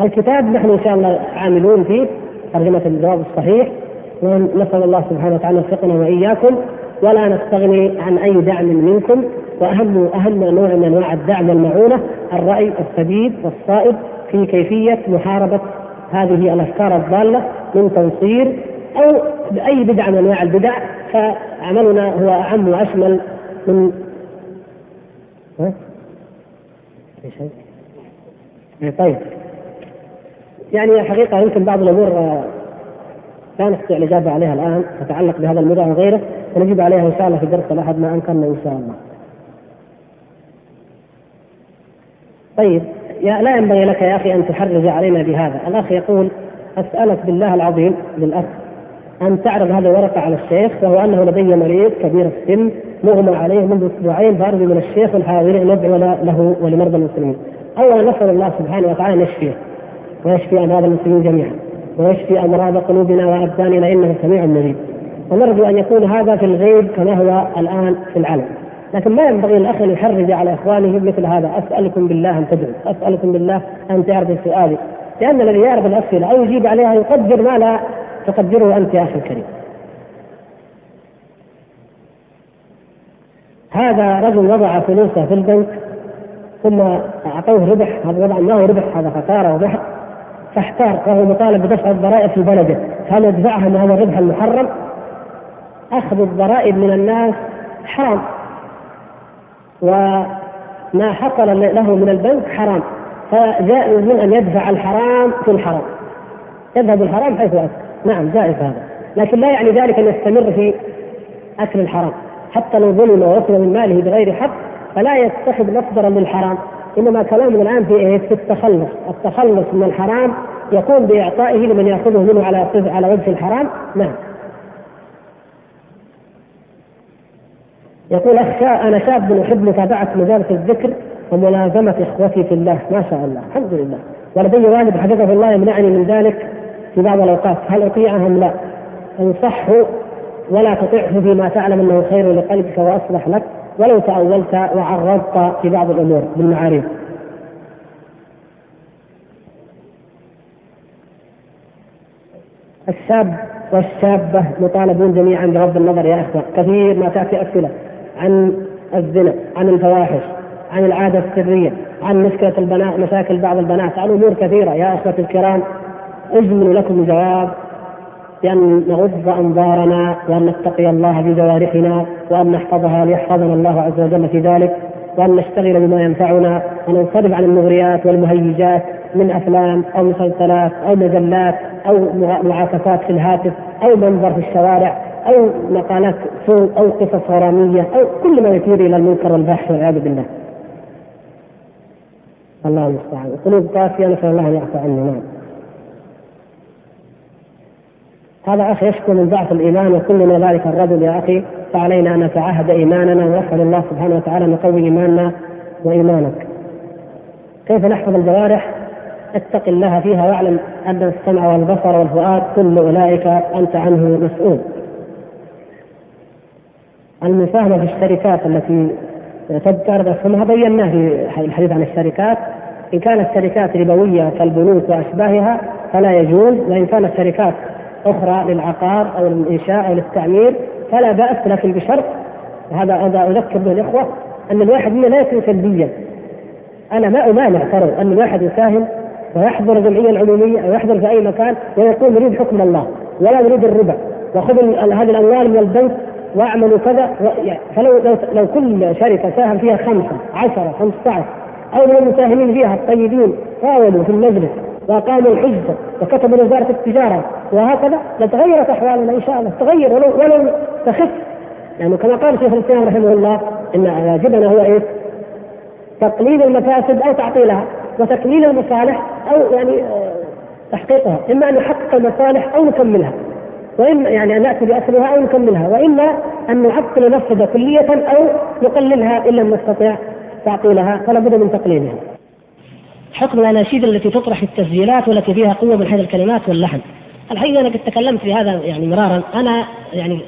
S1: الكتاب نحن إن شاء الله عاملون فيه ترجمة الجواب الصحيح ونسأل الله سبحانه وتعالى يوفقنا وإياكم ولا نستغني عن أي دعم منكم وأهم أهم نوع من أنواع الدعم والمعونة الرأي السديد والصائب في كيفية محاربة هذه الأفكار الضالة من تنصير أو بأي بدعة من أنواع البدع فعملنا هو أعم وأشمل من ها؟ طيب يعني حقيقة يمكن بعض الأمور آه، لا نستطيع الإجابة عليها الآن تتعلق بهذا الموضوع وغيره ونجيب عليها إن شاء الله في الدرس الأحد ما أمكننا إن شاء الله. طيب يا لا ينبغي لك يا أخي أن تحرج علينا بهذا، الأخ يقول أسألك بالله العظيم للاخ أن تعرض هذه الورقة على الشيخ وهو أنه لدي مريض كبير السن مغمى عليه منذ أسبوعين فارجو من الشيخ والحاضرين ان له ولمرضى المسلمين. أولا نسأل الله سبحانه وتعالى أن يشفيه ويشفي أمراض المسلمين جميعا ويشفي أمراض قلوبنا وأبداننا إنه سميع مجيب ونرجو أن يكون هذا في الغيب كما هو الآن في العلم. لكن ما ينبغي الاخ أن يحرج على إخوانه مثل هذا. أسألكم بالله أن تدعوا. أسألكم بالله أن تعرضوا سؤالي. لأن الذي يعرض الاسئله أو يجيب عليها يقدر ما لا تقدره أنت يا أخي الكريم. هذا رجل وضع فلوسه في البنك ثم أعطوه ربح. هذا طبعا ما هو ربح؟ هذا خسارة وبحث فاحتار وهو مطالب بدفع الضرائب في بلده. هل يدفعها من هذا الربح المحرم؟ أخذ الضرائب من الناس حرام. وما حصل له من البنك حرام. فجائز من أن يدفع الحرام في الحرام. يذهب الحرام حيث أكل نعم جائز هذا. لكن لا يعني ذلك أن يستمر في أكل الحرام. حتى لو ظلم ووصل من ماله بغير حق فلا يتخذ مصدرا للحرام. إنما كلامنا الآن في إيه؟ في التخلص، التخلص من الحرام يكون بإعطائه لمن يأخذه منه على على وجه الحرام، نعم. يقول أخ أنا شاب أحب متابعة مجالس الذكر وملازمة إخوتي في الله، ما شاء الله، الحمد لله. ولدي والد حفظه الله يمنعني من ذلك في بعض الأوقات، هل أطيعه أم لا؟ انصحه ولا تطعه فيما تعلم أنه خير لقلبك وأصلح لك ولو تأولت وعرضت في بعض الأمور بالمعارف. الشاب والشابة مطالبون جميعا بغض النظر يا إخوة. كثير ما تأتي أسئلة عن الزنا عن الفواحش عن العادة السرية عن مشكلة البنات مشاكل بعض البنات. عن أمور كثيرة. يا أخوة الكرام أجمل لكم جواب بأن نغض أنظارنا وأن نتقي الله بجوارحنا وأن نحفظها ليحفظنا الله عز وجل في ذلك وأن نشتغل بما ينفعنا وننصرف عن المغريات والمهيجات من أفلام أو مسلسلات أو مجلات أو معاكسات في الهاتف أو منظر في الشوارع أو مقالات سوء أو قصص غرامية أو كل ما يثير إلى المنكر والفحش والعياذ بالله. الله المستعان. قلوب قاسية نسأل الله أن يعفو عنا نعم. هذا أخي يشكو من ضعف الإيمان وكلنا ذلك الرجل يا أخي فعلينا أن نتعهد إيماننا ونسأل الله سبحانه وتعالى أن يقوي إيماننا وإيمانك. كيف نحفظ الجوارح؟ اتق الله فيها واعلم أن السمع والبصر والفؤاد كل أولئك أنت عنه مسؤول. المساهمة في الشركات التي تذكر ما بيناه في الحديث عن الشركات إن كانت شركات ربوية كالبنوك وأشباهها فلا يجوز وإن كانت شركات أخرى للعقار أو للإنشاء أو للتعمير فلا بأس لكن بشرط وهذا هذا أذكر به الإخوة أن الواحد منا لا يكون سلبيا. أنا ما أمانع ترى أن الواحد يساهم ويحضر الجمعيه العموميه أو يحضر في أي مكان ويقول نريد حكم الله ولا نريد الربا. وخذ هذه الأموال من البنك واعملوا كذا يعني فلو لو, لو كل شركة ساهم فيها خمسة عشرة خمسة عشر أو من المساهمين فيها الطيبين قاولوا في المجلس. واقاموا الحجه وكتبوا لوزارة التجارة وهكذا لتغيرت أحوالنا إن شاء الله تغير ولو ولو تخف لأنه كما قال شيخ الإسلام رحمه الله إن واجبنا هو إيش؟ تقليل المفاسد أو تعطيلها وتكميل المصالح أو يعني آه، تحقيقها إما أن نحقق المصالح أو نكملها وإما يعني أن نأتي بأصلها أو نكملها وإما أن نعطل المفسده كلية أو نقللها إن لم نستطع تعطيلها فلا بد من تقليلها. حكم الأناشيد التي تطرح في التسجيلات والتي فيها قوة من حيث الكلمات واللحن. الحقيقة أنا قد تكلمت في هذا يعني مرارا أنا يعني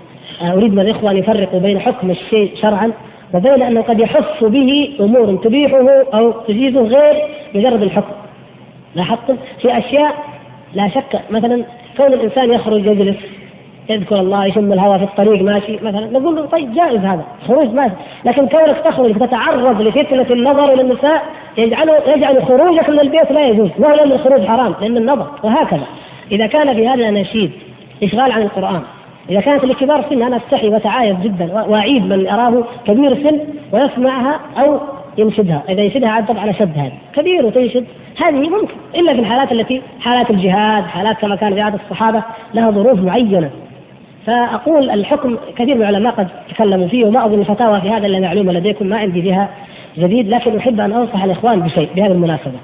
S1: أريد من الإخوة أن يفرقوا بين حكم الشيء شرعا وبين أنه قد يحف به أمور تبيحه أو تجيزه غير مجرد الحكم. لاحظتم في أشياء لا شك مثلا كون الإنسان يخرج يجلس يذكر الله يشم الهواء في الطريق ماشي مثلا. نقول له طيب جائز هذا خروج ماشي. لكن كونك تخرج تتعرض لفتنة النظر إلى النساء يجعل يجعل خروجك من البيت لا يجوز. ما هو لأن الخروج حرام؟ لأن النظر. وهكذا. إذا كان في هذا الاناشيد إشغال عن القرآن. إذا كانت لكبار سن أنا أستحي واتعايز جدا وأعيد من أراه كبير سن ويسمعها أو ينشدها. إذا ينشدها عاد طبعا اشد هذا كبير وتنشد. هذه ممكن. إلا في الحالات التي حالات الجهاد حالات كما كان في عهد الصحابة لها ظروف معينة. فأقول الحكم كثير من العلماء قد تكلموا فيه وما أظن فتاوى في هذا إلا معلومة لديكم ما عندي فيها جديد لكن أحب أن أنصح الإخوان بشيء بهذه المناسبة.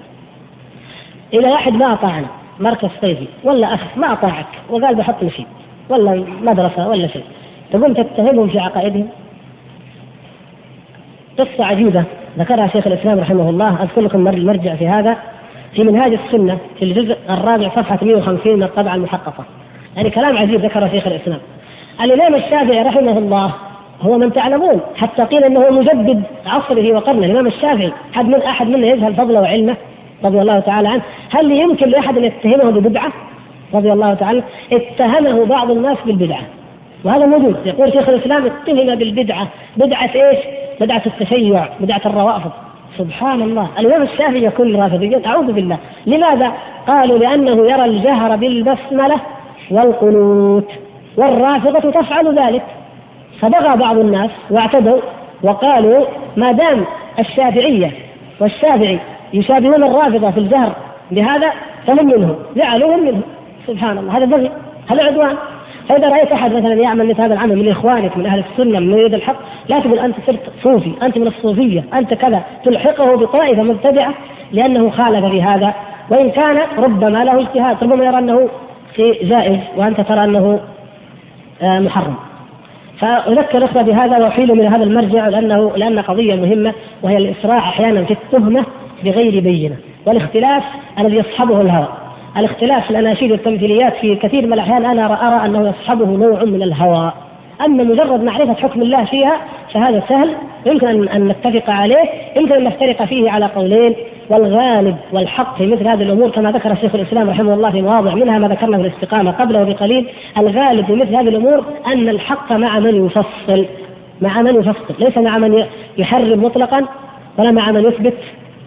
S1: اذا واحد ما أطاعنا مركز صيفي ولا أخ ما أطاعك وقال بحط نشيد ولا مدرسة ولا شيء. تقوم تتهمهم في عقائدهم؟ قصة عجيبة ذكرها شيخ الإسلام رحمه الله أذكر لكم المرجع في هذا في منهاج السنة في الجزء الرابع صفحة 150 من الطبعة المحققة. يعني كلام عجيب ذكره شيخ الإسلام. الإمام الشافعي رحمه الله هو من تعلمون حتى قيل إنه مجدد عصره وقرنه. الإمام الشافعي حد من أحد منا يجهل فضله وعلمه رضي الله تعالى عنه. هل يمكن لأحد أن يتهمه ببدعة؟ رضي الله تعالى. اتهمه بعض الناس بالبدعة. وهذا موجود. يقول شيخ الإسلام اتهم بالبدعة. بدعة إيش؟ بدعة التشيع بدعة الروافض. سبحان الله. الإمام الشافعي يكون رافضيا. أعوذ بالله. لماذا؟ قالوا لأنه يرى الجهر بالبسملة والقنوت. والرافضة تفعل ذلك. فبغى بعض الناس واعتدوا وقالوا ما دام الشافعية والشافعي يشابهون الرافضة في الجهر بهذا فهم منهم؟ جعلوهم منهم. سبحان الله. هذا بغي هذا عدوان. فإذا رأيت أحد مثلا يعمل مثل هذا العمل من إخوانك من أهل السنة من يريد الحق لا تقول أنت صرت صوفي أنت من الصوفية أنت كذا. تلحقه بطائفة مبتدعة لأنه خالف في هذا. وإن كان ربما له اجتهاد ربما يرى أنه في جائز وأنت ترى آه، محرم. فأذكر الاخوه بهذا وأحيل من هذا المرجع لأنه لأن قضية مهمة وهي الإسراع أحيانا في التهمة بغير بينة والاختلاف الذي يصحبه الهوى. الاختلاف في الأناشيد والتمثيليات في كثير من الأحيان أنا أرى أنه يصحبه نوع من الهوى. اما مجرد معرفة حكم الله فيها فهذا سهل. يمكن ان نتفق عليه. يمكن أن نفترق فيه على قولين. والغالب والحق في مثل هذه الأمور كما ذكر شيخ الإسلام رحمه الله في مواضع منها ما ذكرنا في الاستقامة قبله بقليل الغالب في مثل هذه الأمور أن الحق مع من يفصل. مع من يفصل. ليس مع من يحرم مطلقا ولا مع من يثبت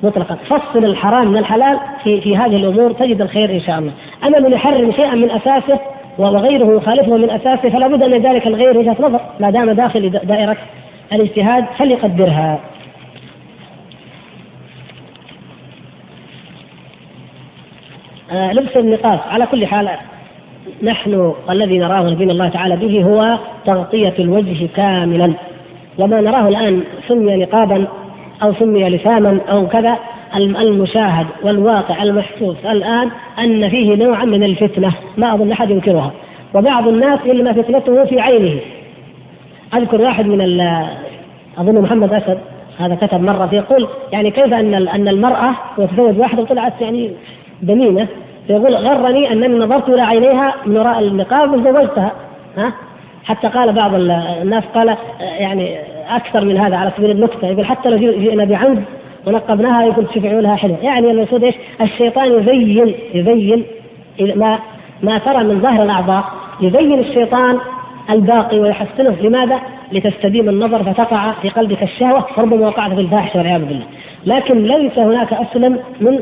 S1: مطلقا. فصل الحرام من الحلال في في هذه الأمور تجد الخير إن شاء الله. أما من يحرم شيئا من أساسه وغيره يخالفه من أساسه فلا بد ان ذلك الغير وجهة نظر. ما دام داخل دائرة الاجتهاد فليقدرها. آه لبس النقاب على كل حال نحن الذي نراه دين الله تعالى به هو تغطية الوجه كاملا. وما نراه الآن سمي نقابا أو سمي لساما أو كذا
S2: المشاهد والواقع المحسوس الآن أن فيه نوعا من الفتنة. ما أظن أحد ينكرها. وبعض الناس إنما فتنته في عينه. أذكر واحد من أظن محمد أسد هذا كتب مرة يقول يعني كيف أن أن المرأة تتزوج واحدة وطلعت يعني دميمة يقول غرني أنني نظرت إلى عينيها من وراء النقاب وزوجتها. ها؟ حتى قال بعض الناس قال يعني أكثر من هذا على سبيل النكته يقول حتى لو جئنا بعمد ونقبناها يقول تشوف لها حلوة يعني المقصود إيش؟ الشيطان يزين يزين ما ما ترى من ظاهر الأعضاء يزين الشيطان الباقي ويحسنه لماذا؟ لتستديم النظر فتقع في قلبك الشهوة فربما وقعت في الفاحشة والعياذ بالله لكن ليس هناك اسلم من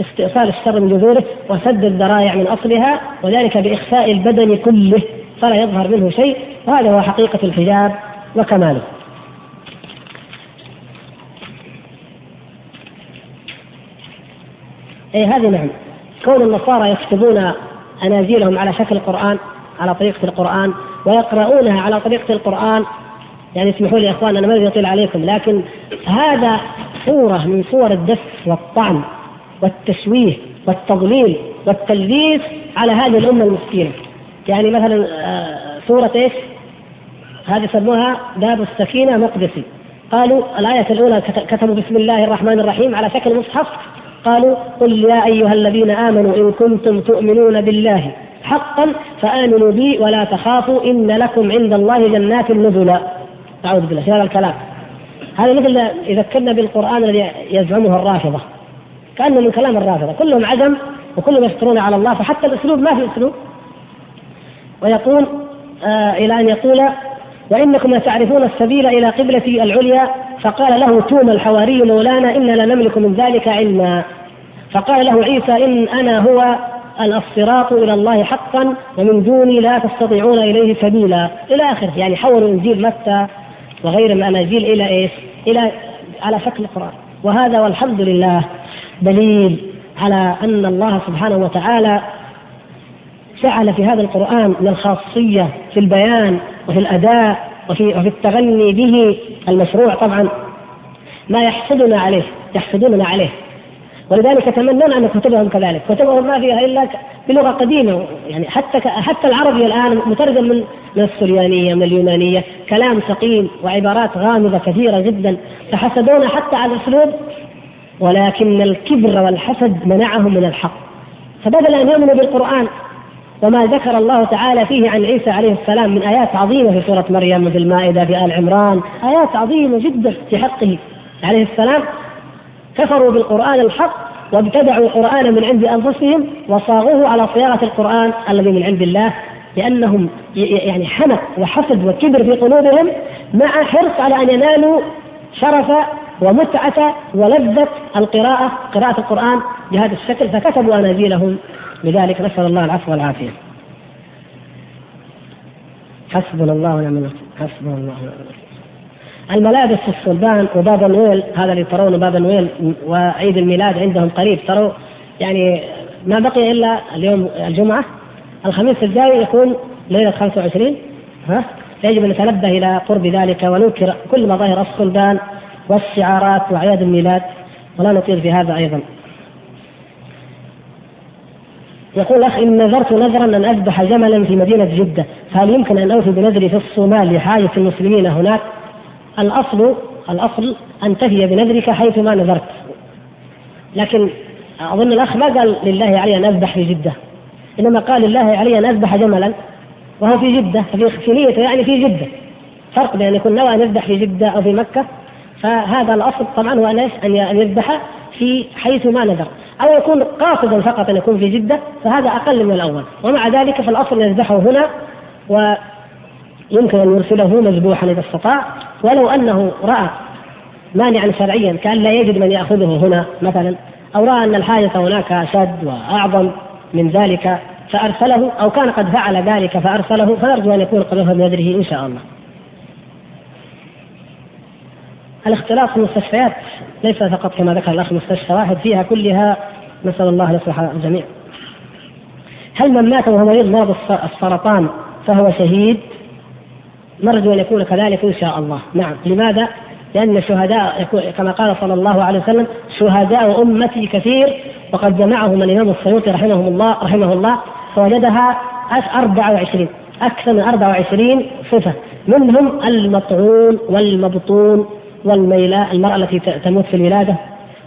S2: استئصال الشر من جذوره وسد الذرائع من أصلها وذلك بإخفاء البدن كله فلا يظهر منه شيء وهذا هو حقيقة الحجاب وكماله. اي هذه نعم كون النصارى يكتبون اناجيلهم على شكل القرآن على طريقة القرآن ويقرؤونها على طريقة القرآن يعني اسمحوا لي يا إخوان أنا ما أبي أطيل عليكم لكن هذا صورة من صور الدس والطعن والتشويه والتضليل والتلبيس على هذه الأمة المسكينة. يعني مثلا آه، صورة إيش؟ هذه يسموها باب السكينة مقدسي. قالوا الآية الأولى كتبوا بسم الله الرحمن الرحيم على شكل مصحف قالوا قل يا أيها الذين آمنوا إن كنتم تؤمنون بالله حقا فآمنوا بي ولا تخافوا إن لكم عند الله جنات نزلا أعوذ بالله هذا الكلام؟ هذا مثل يذكرنا بالقرآن الذي يزعمه الرافضة. كأنه من كلام الرافضة كلهم عدم وكلهم يشكرون على الله فحتى الأسلوب ما في أسلوب. ويقول آه إلى أن يقول وإنكم لتعرفون السبيل إلى قبلة العليا فقال له توما الحواري مولانا إنا لا نملك من ذلك علما. فقال له عيسى إن أنا هو الصراط إلى الله حقا ومن دوني لا تستطيعون إليه سبيلا. إلى آخره يعني حولوا إنجيل متى وغير الأناجيل إلى إيش؟ إلى على شكل القرآن. وهذا والحمد لله دليل على أن الله سبحانه وتعالى جعل في هذا القرآن من الخاصية في البيان وفي الأداء وفي وفي التغني به المشروع طبعا. ما يحسدنا عليه يحسدوننا عليه. ولذلك يتمنون أن كتبهم كذلك، كتبهم ما فيها إلا بلغة قديمة. يعني حتى حتى العربي الآن مترجم من من السريانية من اليونانية، كلام ثقيل وعبارات غامضة كثيرة جدا، فحسدونا حتى على الأسلوب. ولكن الكبر والحسد منعهم من الحق. فبدل ان يؤمنوا بالقرآن. وما ذكر الله تعالى فيه عن عيسى عليه السلام من آيات عظيمة في سورة مريم في المائدة في آل عمران. آيات عظيمة جدا في حقه عليه السلام. كفروا بالقرآن الحق وابتدعوا القرآن من عند أنفسهم وصاغوه على صياغة القرآن الذي من عند الله لأنهم يعني حمق وحسد وكبر في قلوبهم مع حرص على أن ينالوا شرف ومتعة ولذة القراءة قراءة القرآن بهذا الشكل. فكتبوا أناجيلهم لذلك نسأل الله العفو والعافية. حسبنا الله ونعم الوكيل. حسبنا الله ونعم الوكيل. الملابس في الصلبان وباب الويل هذا اللي ترونه باب الويل وعيد الميلاد عندهم قريب. تروا يعني ما بقي إلا اليوم الجمعة. الخميس الجاي يكون ليلة 25 ها؟ يجب أن نتنبه إلى قرب ذلك وننكر كل مظاهر الصلبان والشعارات وأعياد الميلاد. ولا نطيل في هذا أيضا. يقول اخ إن نذرت نذرا أن أذبح جملا في مدينة جدة، فهل يمكن أن أوفي بنذري في الصومال لحاجه المسلمين هناك؟ الأصل الأصل أن تفي بنذرك حيث ما نذرت. لكن أظن الأخ ما قال لله علي أن أذبح في جدة. إنما قال لله علي أن أذبح جملا وهو في جدة ففي نيته يعني في جدة. فرق بين أن يكون نوى أن يذبح في جدة أو في مكة فهذا الأصل طبعا هو أن يذبح في حيث ما نذر. أو يكون قاصدا فقط أن يكون في جدة فهذا أقل من الأول. ومع ذلك فالأصل ان يذبحه هنا ويمكن أن يرسله مذبوحا إذا استطاع. ولو أنه رأى مانعا شرعيا كأن لا يجد من يأخذه هنا مثلا أو رأى أن الحاجة هناك أشد وأعظم من ذلك فأرسله أو كان قد فعل ذلك فأرسله فنرجو أن يكون قد بنذره إن شاء الله. الاختلاط في المستشفيات ليس فقط كما ذكر الأخ مستشفى واحد فيها كلها نسأل الله ان يصلح الجميع. هل من مات وهو مريض مرض السرطان فهو شهيد؟ نرجو أن يكون كذلك إن شاء الله، نعم، لماذا؟ لأن الشهداء كما قال صلى الله عليه وسلم شهداء أمتي كثير وقد جمعهم الإمام السيوطي رحمه الله رحمه الله فوجدها 24 أكثر من 24 صفة منهم المطعون والمبطون والميلاء المرأة التي تموت في الولادة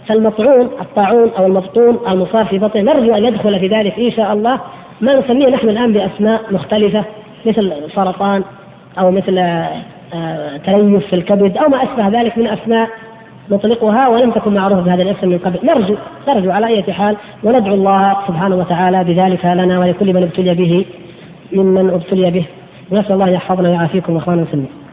S2: فالمطعون الطاعون أو المبطون المصاب في بطن نرجو أن يدخل في ذلك إن شاء الله. ما نسميه نحن الآن بأسماء مختلفة مثل سرطان أو مثل آه، تليف في الكبد أو ما أشبه ذلك من أسماء نطلقها ولم تكن معروفة بهذا الاسم من قبل. نرجو نرجو على أي حال وندعو الله سبحانه وتعالى بذلك لنا ولكل من ابتلي به ممن ابتلي به. ونسأل الله يحفظنا ويعافيكم إخواننا المسلمين.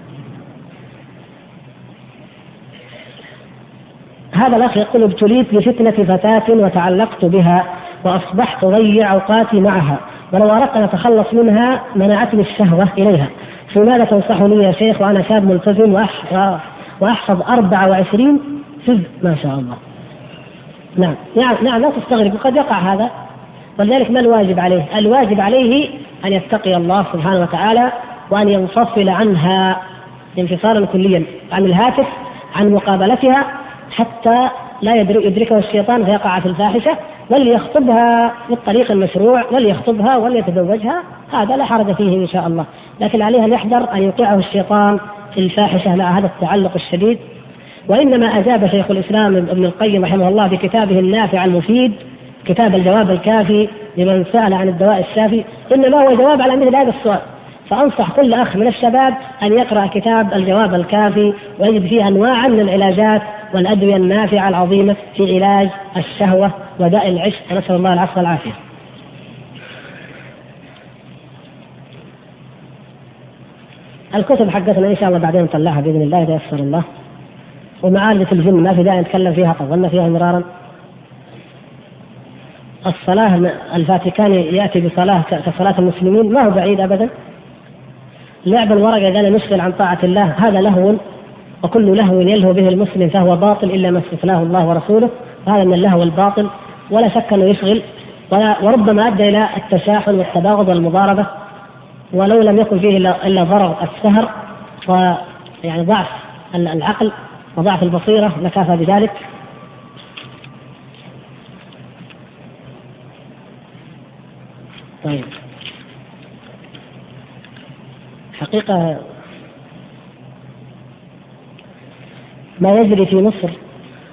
S2: هذا الأخ يقول ابتليت بفتنة فتاة وتعلقت بها وأصبحت أضيع أوقاتي معها ولو أردت أن أتخلص منها منعتني الشهوة إليها. فماذا تنصحني يا شيخ وأنا شاب ملتزم وأحفظ 24 حزب ما شاء الله؟ نعم نعم نعم لا تستغرب قد يقع هذا. ولذلك ما الواجب عليه؟ الواجب عليه أن يتقي الله سبحانه وتعالى وأن ينفصل عنها انفصالا كليا عن الهاتف عن مقابلتها حتى لا يدركه الشيطان فيقع في الفاحشة وليخطبها بالطريق المشروع وليخطبها وليتزوجها. هذا لا حرج فيه إن شاء الله. لكن عليه أن يحذر أن يوقعه الشيطان في الفاحشة مع هذا التعلق الشديد. وإنما أجاب شيخ الإسلام ابن القيم رحمه الله بكتابه النافع المفيد كتاب الجواب الكافي لمن سأل عن الدواء الشافي. إنما هو جواب على مثل هذا السؤال. فأنصح كل أخ من الشباب أن يقرأ كتاب الجواب الكافي ويجد فيه أنواعا من العلاجات والأدوية النافعة العظيمة في علاج الشهوة وداء العشق. نسأل الله العفو والعافية. الكتب حقتنا إن شاء الله بعدين نطلعها بإذن الله إذا يسر الله. ومعالجة الجن ما في داعي نتكلم فيها طولنا فيها مرارا. الصلاة الفاتيكان يأتي بصلاة كصلاة المسلمين ما هو بعيد أبدا. لعب الورقة إذا نشغل عن طاعة الله هذا لهو وكل لهو يلهو به المسلم فهو باطل إلا ما استثناه الله ورسوله وهذا من اللهو الباطل ولا شك أنه يشغل وربما أدى إلى التشاحن والتباغض والمضاربة ولو لم يكن فيه إلا ضرر السهر ويعني ضعف العقل وضعف البصيرة لكافى بذلك. طيب. حقيقة ما يجري في مصر.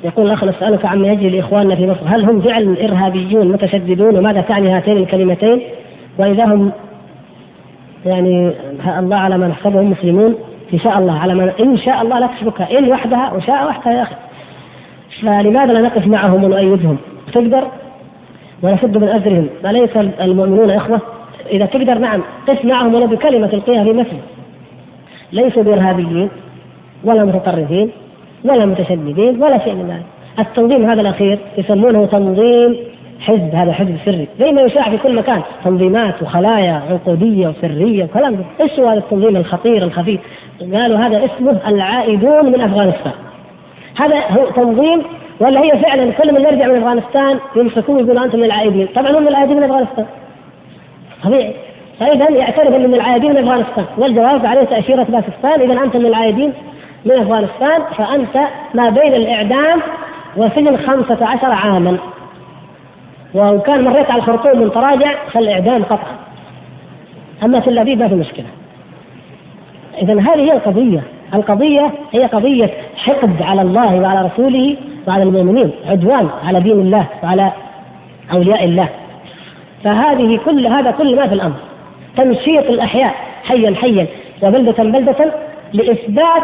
S2: يقول الأخ نسألك عما يجري لإخواننا في مصر. هل هم فعلا إرهابيون متشددون؟ وماذا تعني هاتين الكلمتين؟ وإذا هم يعني الله على ما نحسبهم مسلمون إن شاء الله على ما إن شاء الله لا تشبكها إن وحدها وشاء وحدها يا أخي. فلماذا لا نقف معهم ونؤيدهم؟ تقدر؟ ونشد من أزرهم أليس المؤمنون إخوة؟ إذا تقدر نعم قف معهم ولو بكلمة تلقيها في مسجد ليسوا بإرهابيين ولا متطرفين ولا متشددين ولا شيء من ذلك. التنظيم هذا الأخير يسمونه تنظيم حزب هذا حزب سري. زي ما يشاع في كل مكان تنظيمات وخلايا عقودية وسرية وكلام. إيش هو هذا التنظيم الخطير الخفيف؟ قالوا هذا اسمه العائدون من أفغانستان. هذا هو تنظيم ولا هي فعلا كل من يرجع من أفغانستان يمسكوه يقولوا أنتم من العائدين. طبعا هم من العائدين من أفغانستان. طبيعي فاذا يعترف من العائدين من أفغانستان؟ والجواب عليه تأشيرة باكستان. اذا أنت من العائدين من أفغانستان فأنت ما بين الإعدام وسجن خمسة عشر عاما. وإن كان مريت على الخرطوم من تراجع فالإعدام قطعا. أما في الأبيب ما في مشكلة. إذا هذه هي القضية. القضية هي قضية حقد على الله وعلى رسوله وعلى المؤمنين عدوان على دين الله وعلى أولياء الله. فهذه كل هذا كل ما في الأمر تمشيط الأحياء حيا حيا وبلدة بلدة لإثبات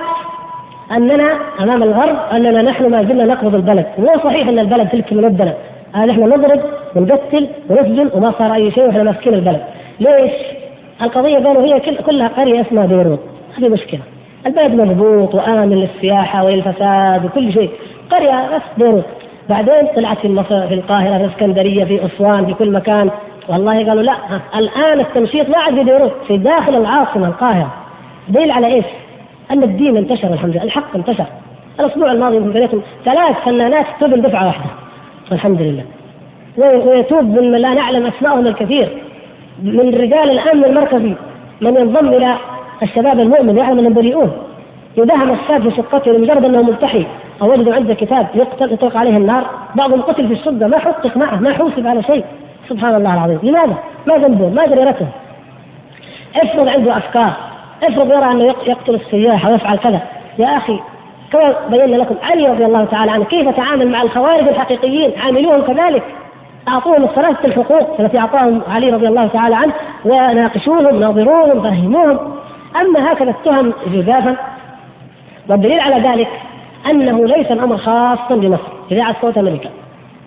S2: أننا أمام الغرب أننا نحن ما زلنا نقبض البلد مو صحيح أن البلد تلك ملبنة هذا إحنا نضرب ونقتل ونسجن وما صار أي شيء وإحنا ماسكين البلد. ليش؟ القضية قالوا هي كلها قرية اسمها بيروت، هذه مشكلة. البلد مضبوط وآمن للسياحة وللفساد وكل شيء. قرية بس بيروت. بعدين طلعت في مصر في القاهرة في الإسكندرية في أسوان في كل مكان والله قالوا لا الآن التمشيط ما عاد في بيروت في داخل العاصمة القاهرة. دليل على إيش؟ أن الدين انتشر الحمد لله، الحق انتشر. الأسبوع الماضي يمكن ثلاث فنانات تبن دفعة واحدة. والحمد لله ويتوب من لا نعلم اسمائهم الكثير من رجال الامن المركزي من ينضم إلى الشباب المؤمن يعلم أنهم بريئون يداهم الشاب في شقته لمجرد أنه ملتحي أو وجدوا عنده كتاب يقتل يطلق عليه النار بعضهم قتل في الشقه ما حقق معه ما حوسب على شيء سبحان الله العظيم لماذا؟ ما ذنبه؟ ما جريرته؟ افرض عنده أفكار افرض يرى أنه يقتل السياح ويفعل كذا يا أخي كما بينا لكم علي رضي الله تعالى عنه كيف تعامل مع الخوارج الحقيقيين عاملوهم كذلك أعطوهم الثلاثه الحقوق التي أعطاهم علي رضي الله تعالى عنه وناقشوهم ناظروهم فهموهم أما هكذا التهم جزافا والدليل على ذلك أنه ليس الأمر خاصا بمصر إذاعة صوت أمريكا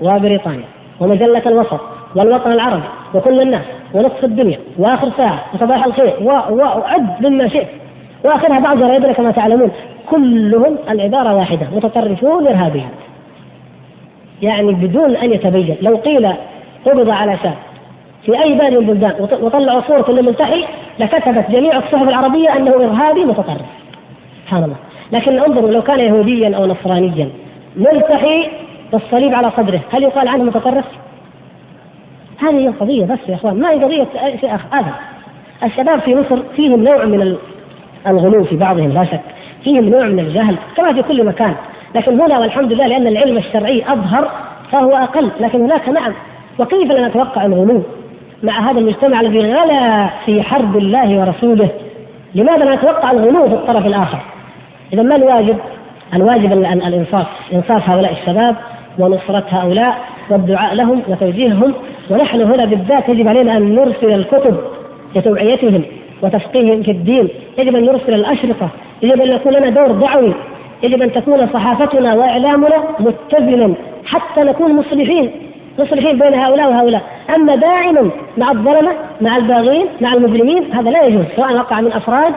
S2: وبريطانيا ومجلة الوسط والوطن العربي وكل الناس ونصف الدنيا وآخر ساعة وصباح الخير وعد مما شئت. وآخرها بعض جرائدنا كما تعلمون كلهم العبارة واحدة متطرفون ارهابيون يعني بدون أن يتبين. لو قيل قبض على شاب في أي بلد من البلدان وطلعوا صورة كل ملتحي لكتبت جميع الصحف العربية أنه إرهابي متطرف. سبحان الله. لكن انظروا لو كان يهوديا أو نصرانيا ملتحي والصليب على صدره هل يقال عنه متطرف؟ هذه القضية بس يا إخوان ما هي قضية شيء ابدا الشباب في مصر فيهم نوع من الغلو في بعضهم لا شك. فيهم نوع من الجهل كما في كل مكان. لكن هنا والحمد لله لأن العلم الشرعي أظهر فهو أقل. لكن هناك نعم. وكيف لا نتوقع الغلو مع هذا المجتمع الذي غلا في حرب الله ورسوله؟ لماذا لا نتوقع الغلو في الطرف الآخر؟ إذا ما الواجب؟ الواجب الإنصاف إنصاف هؤلاء الشباب ونصرة هؤلاء والدعاء لهم وتوجيههم. ونحن هنا بالذات يجب علينا أن نرسل الكتب لتوعيتهم وتفقيههم في الدين. يجب أن نرسل الأشرطة. يجب أن يكون لنا دور دعوي يجب أن تكون صحافتنا وإعلامنا متزنا حتى نكون مصلحين. مصلحين بين هؤلاء وهؤلاء. أما داعما مع الظلمة مع الباغين مع المجرمين هذا لا يجوز سواء وقع من أفراد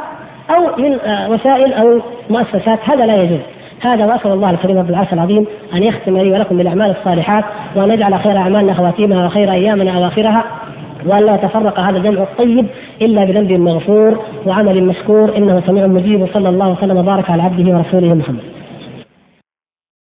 S2: أو من آه، وسائل أو مؤسسات هذا لا يجوز. هذا وأسأل الله الكريم رب العرش العظيم أن يختم لي ولكم بالأعمال الصالحات وأن يجعل خير أعمالنا خواتيمها وخير أيامنا اواخرها وأن لا يتفرق هذا الجمع الطيب إلا بذنب مغفور وعمل مشكور إنه سميع مجيب صلى الله وسلم وبارك على عبده ورسوله محمد.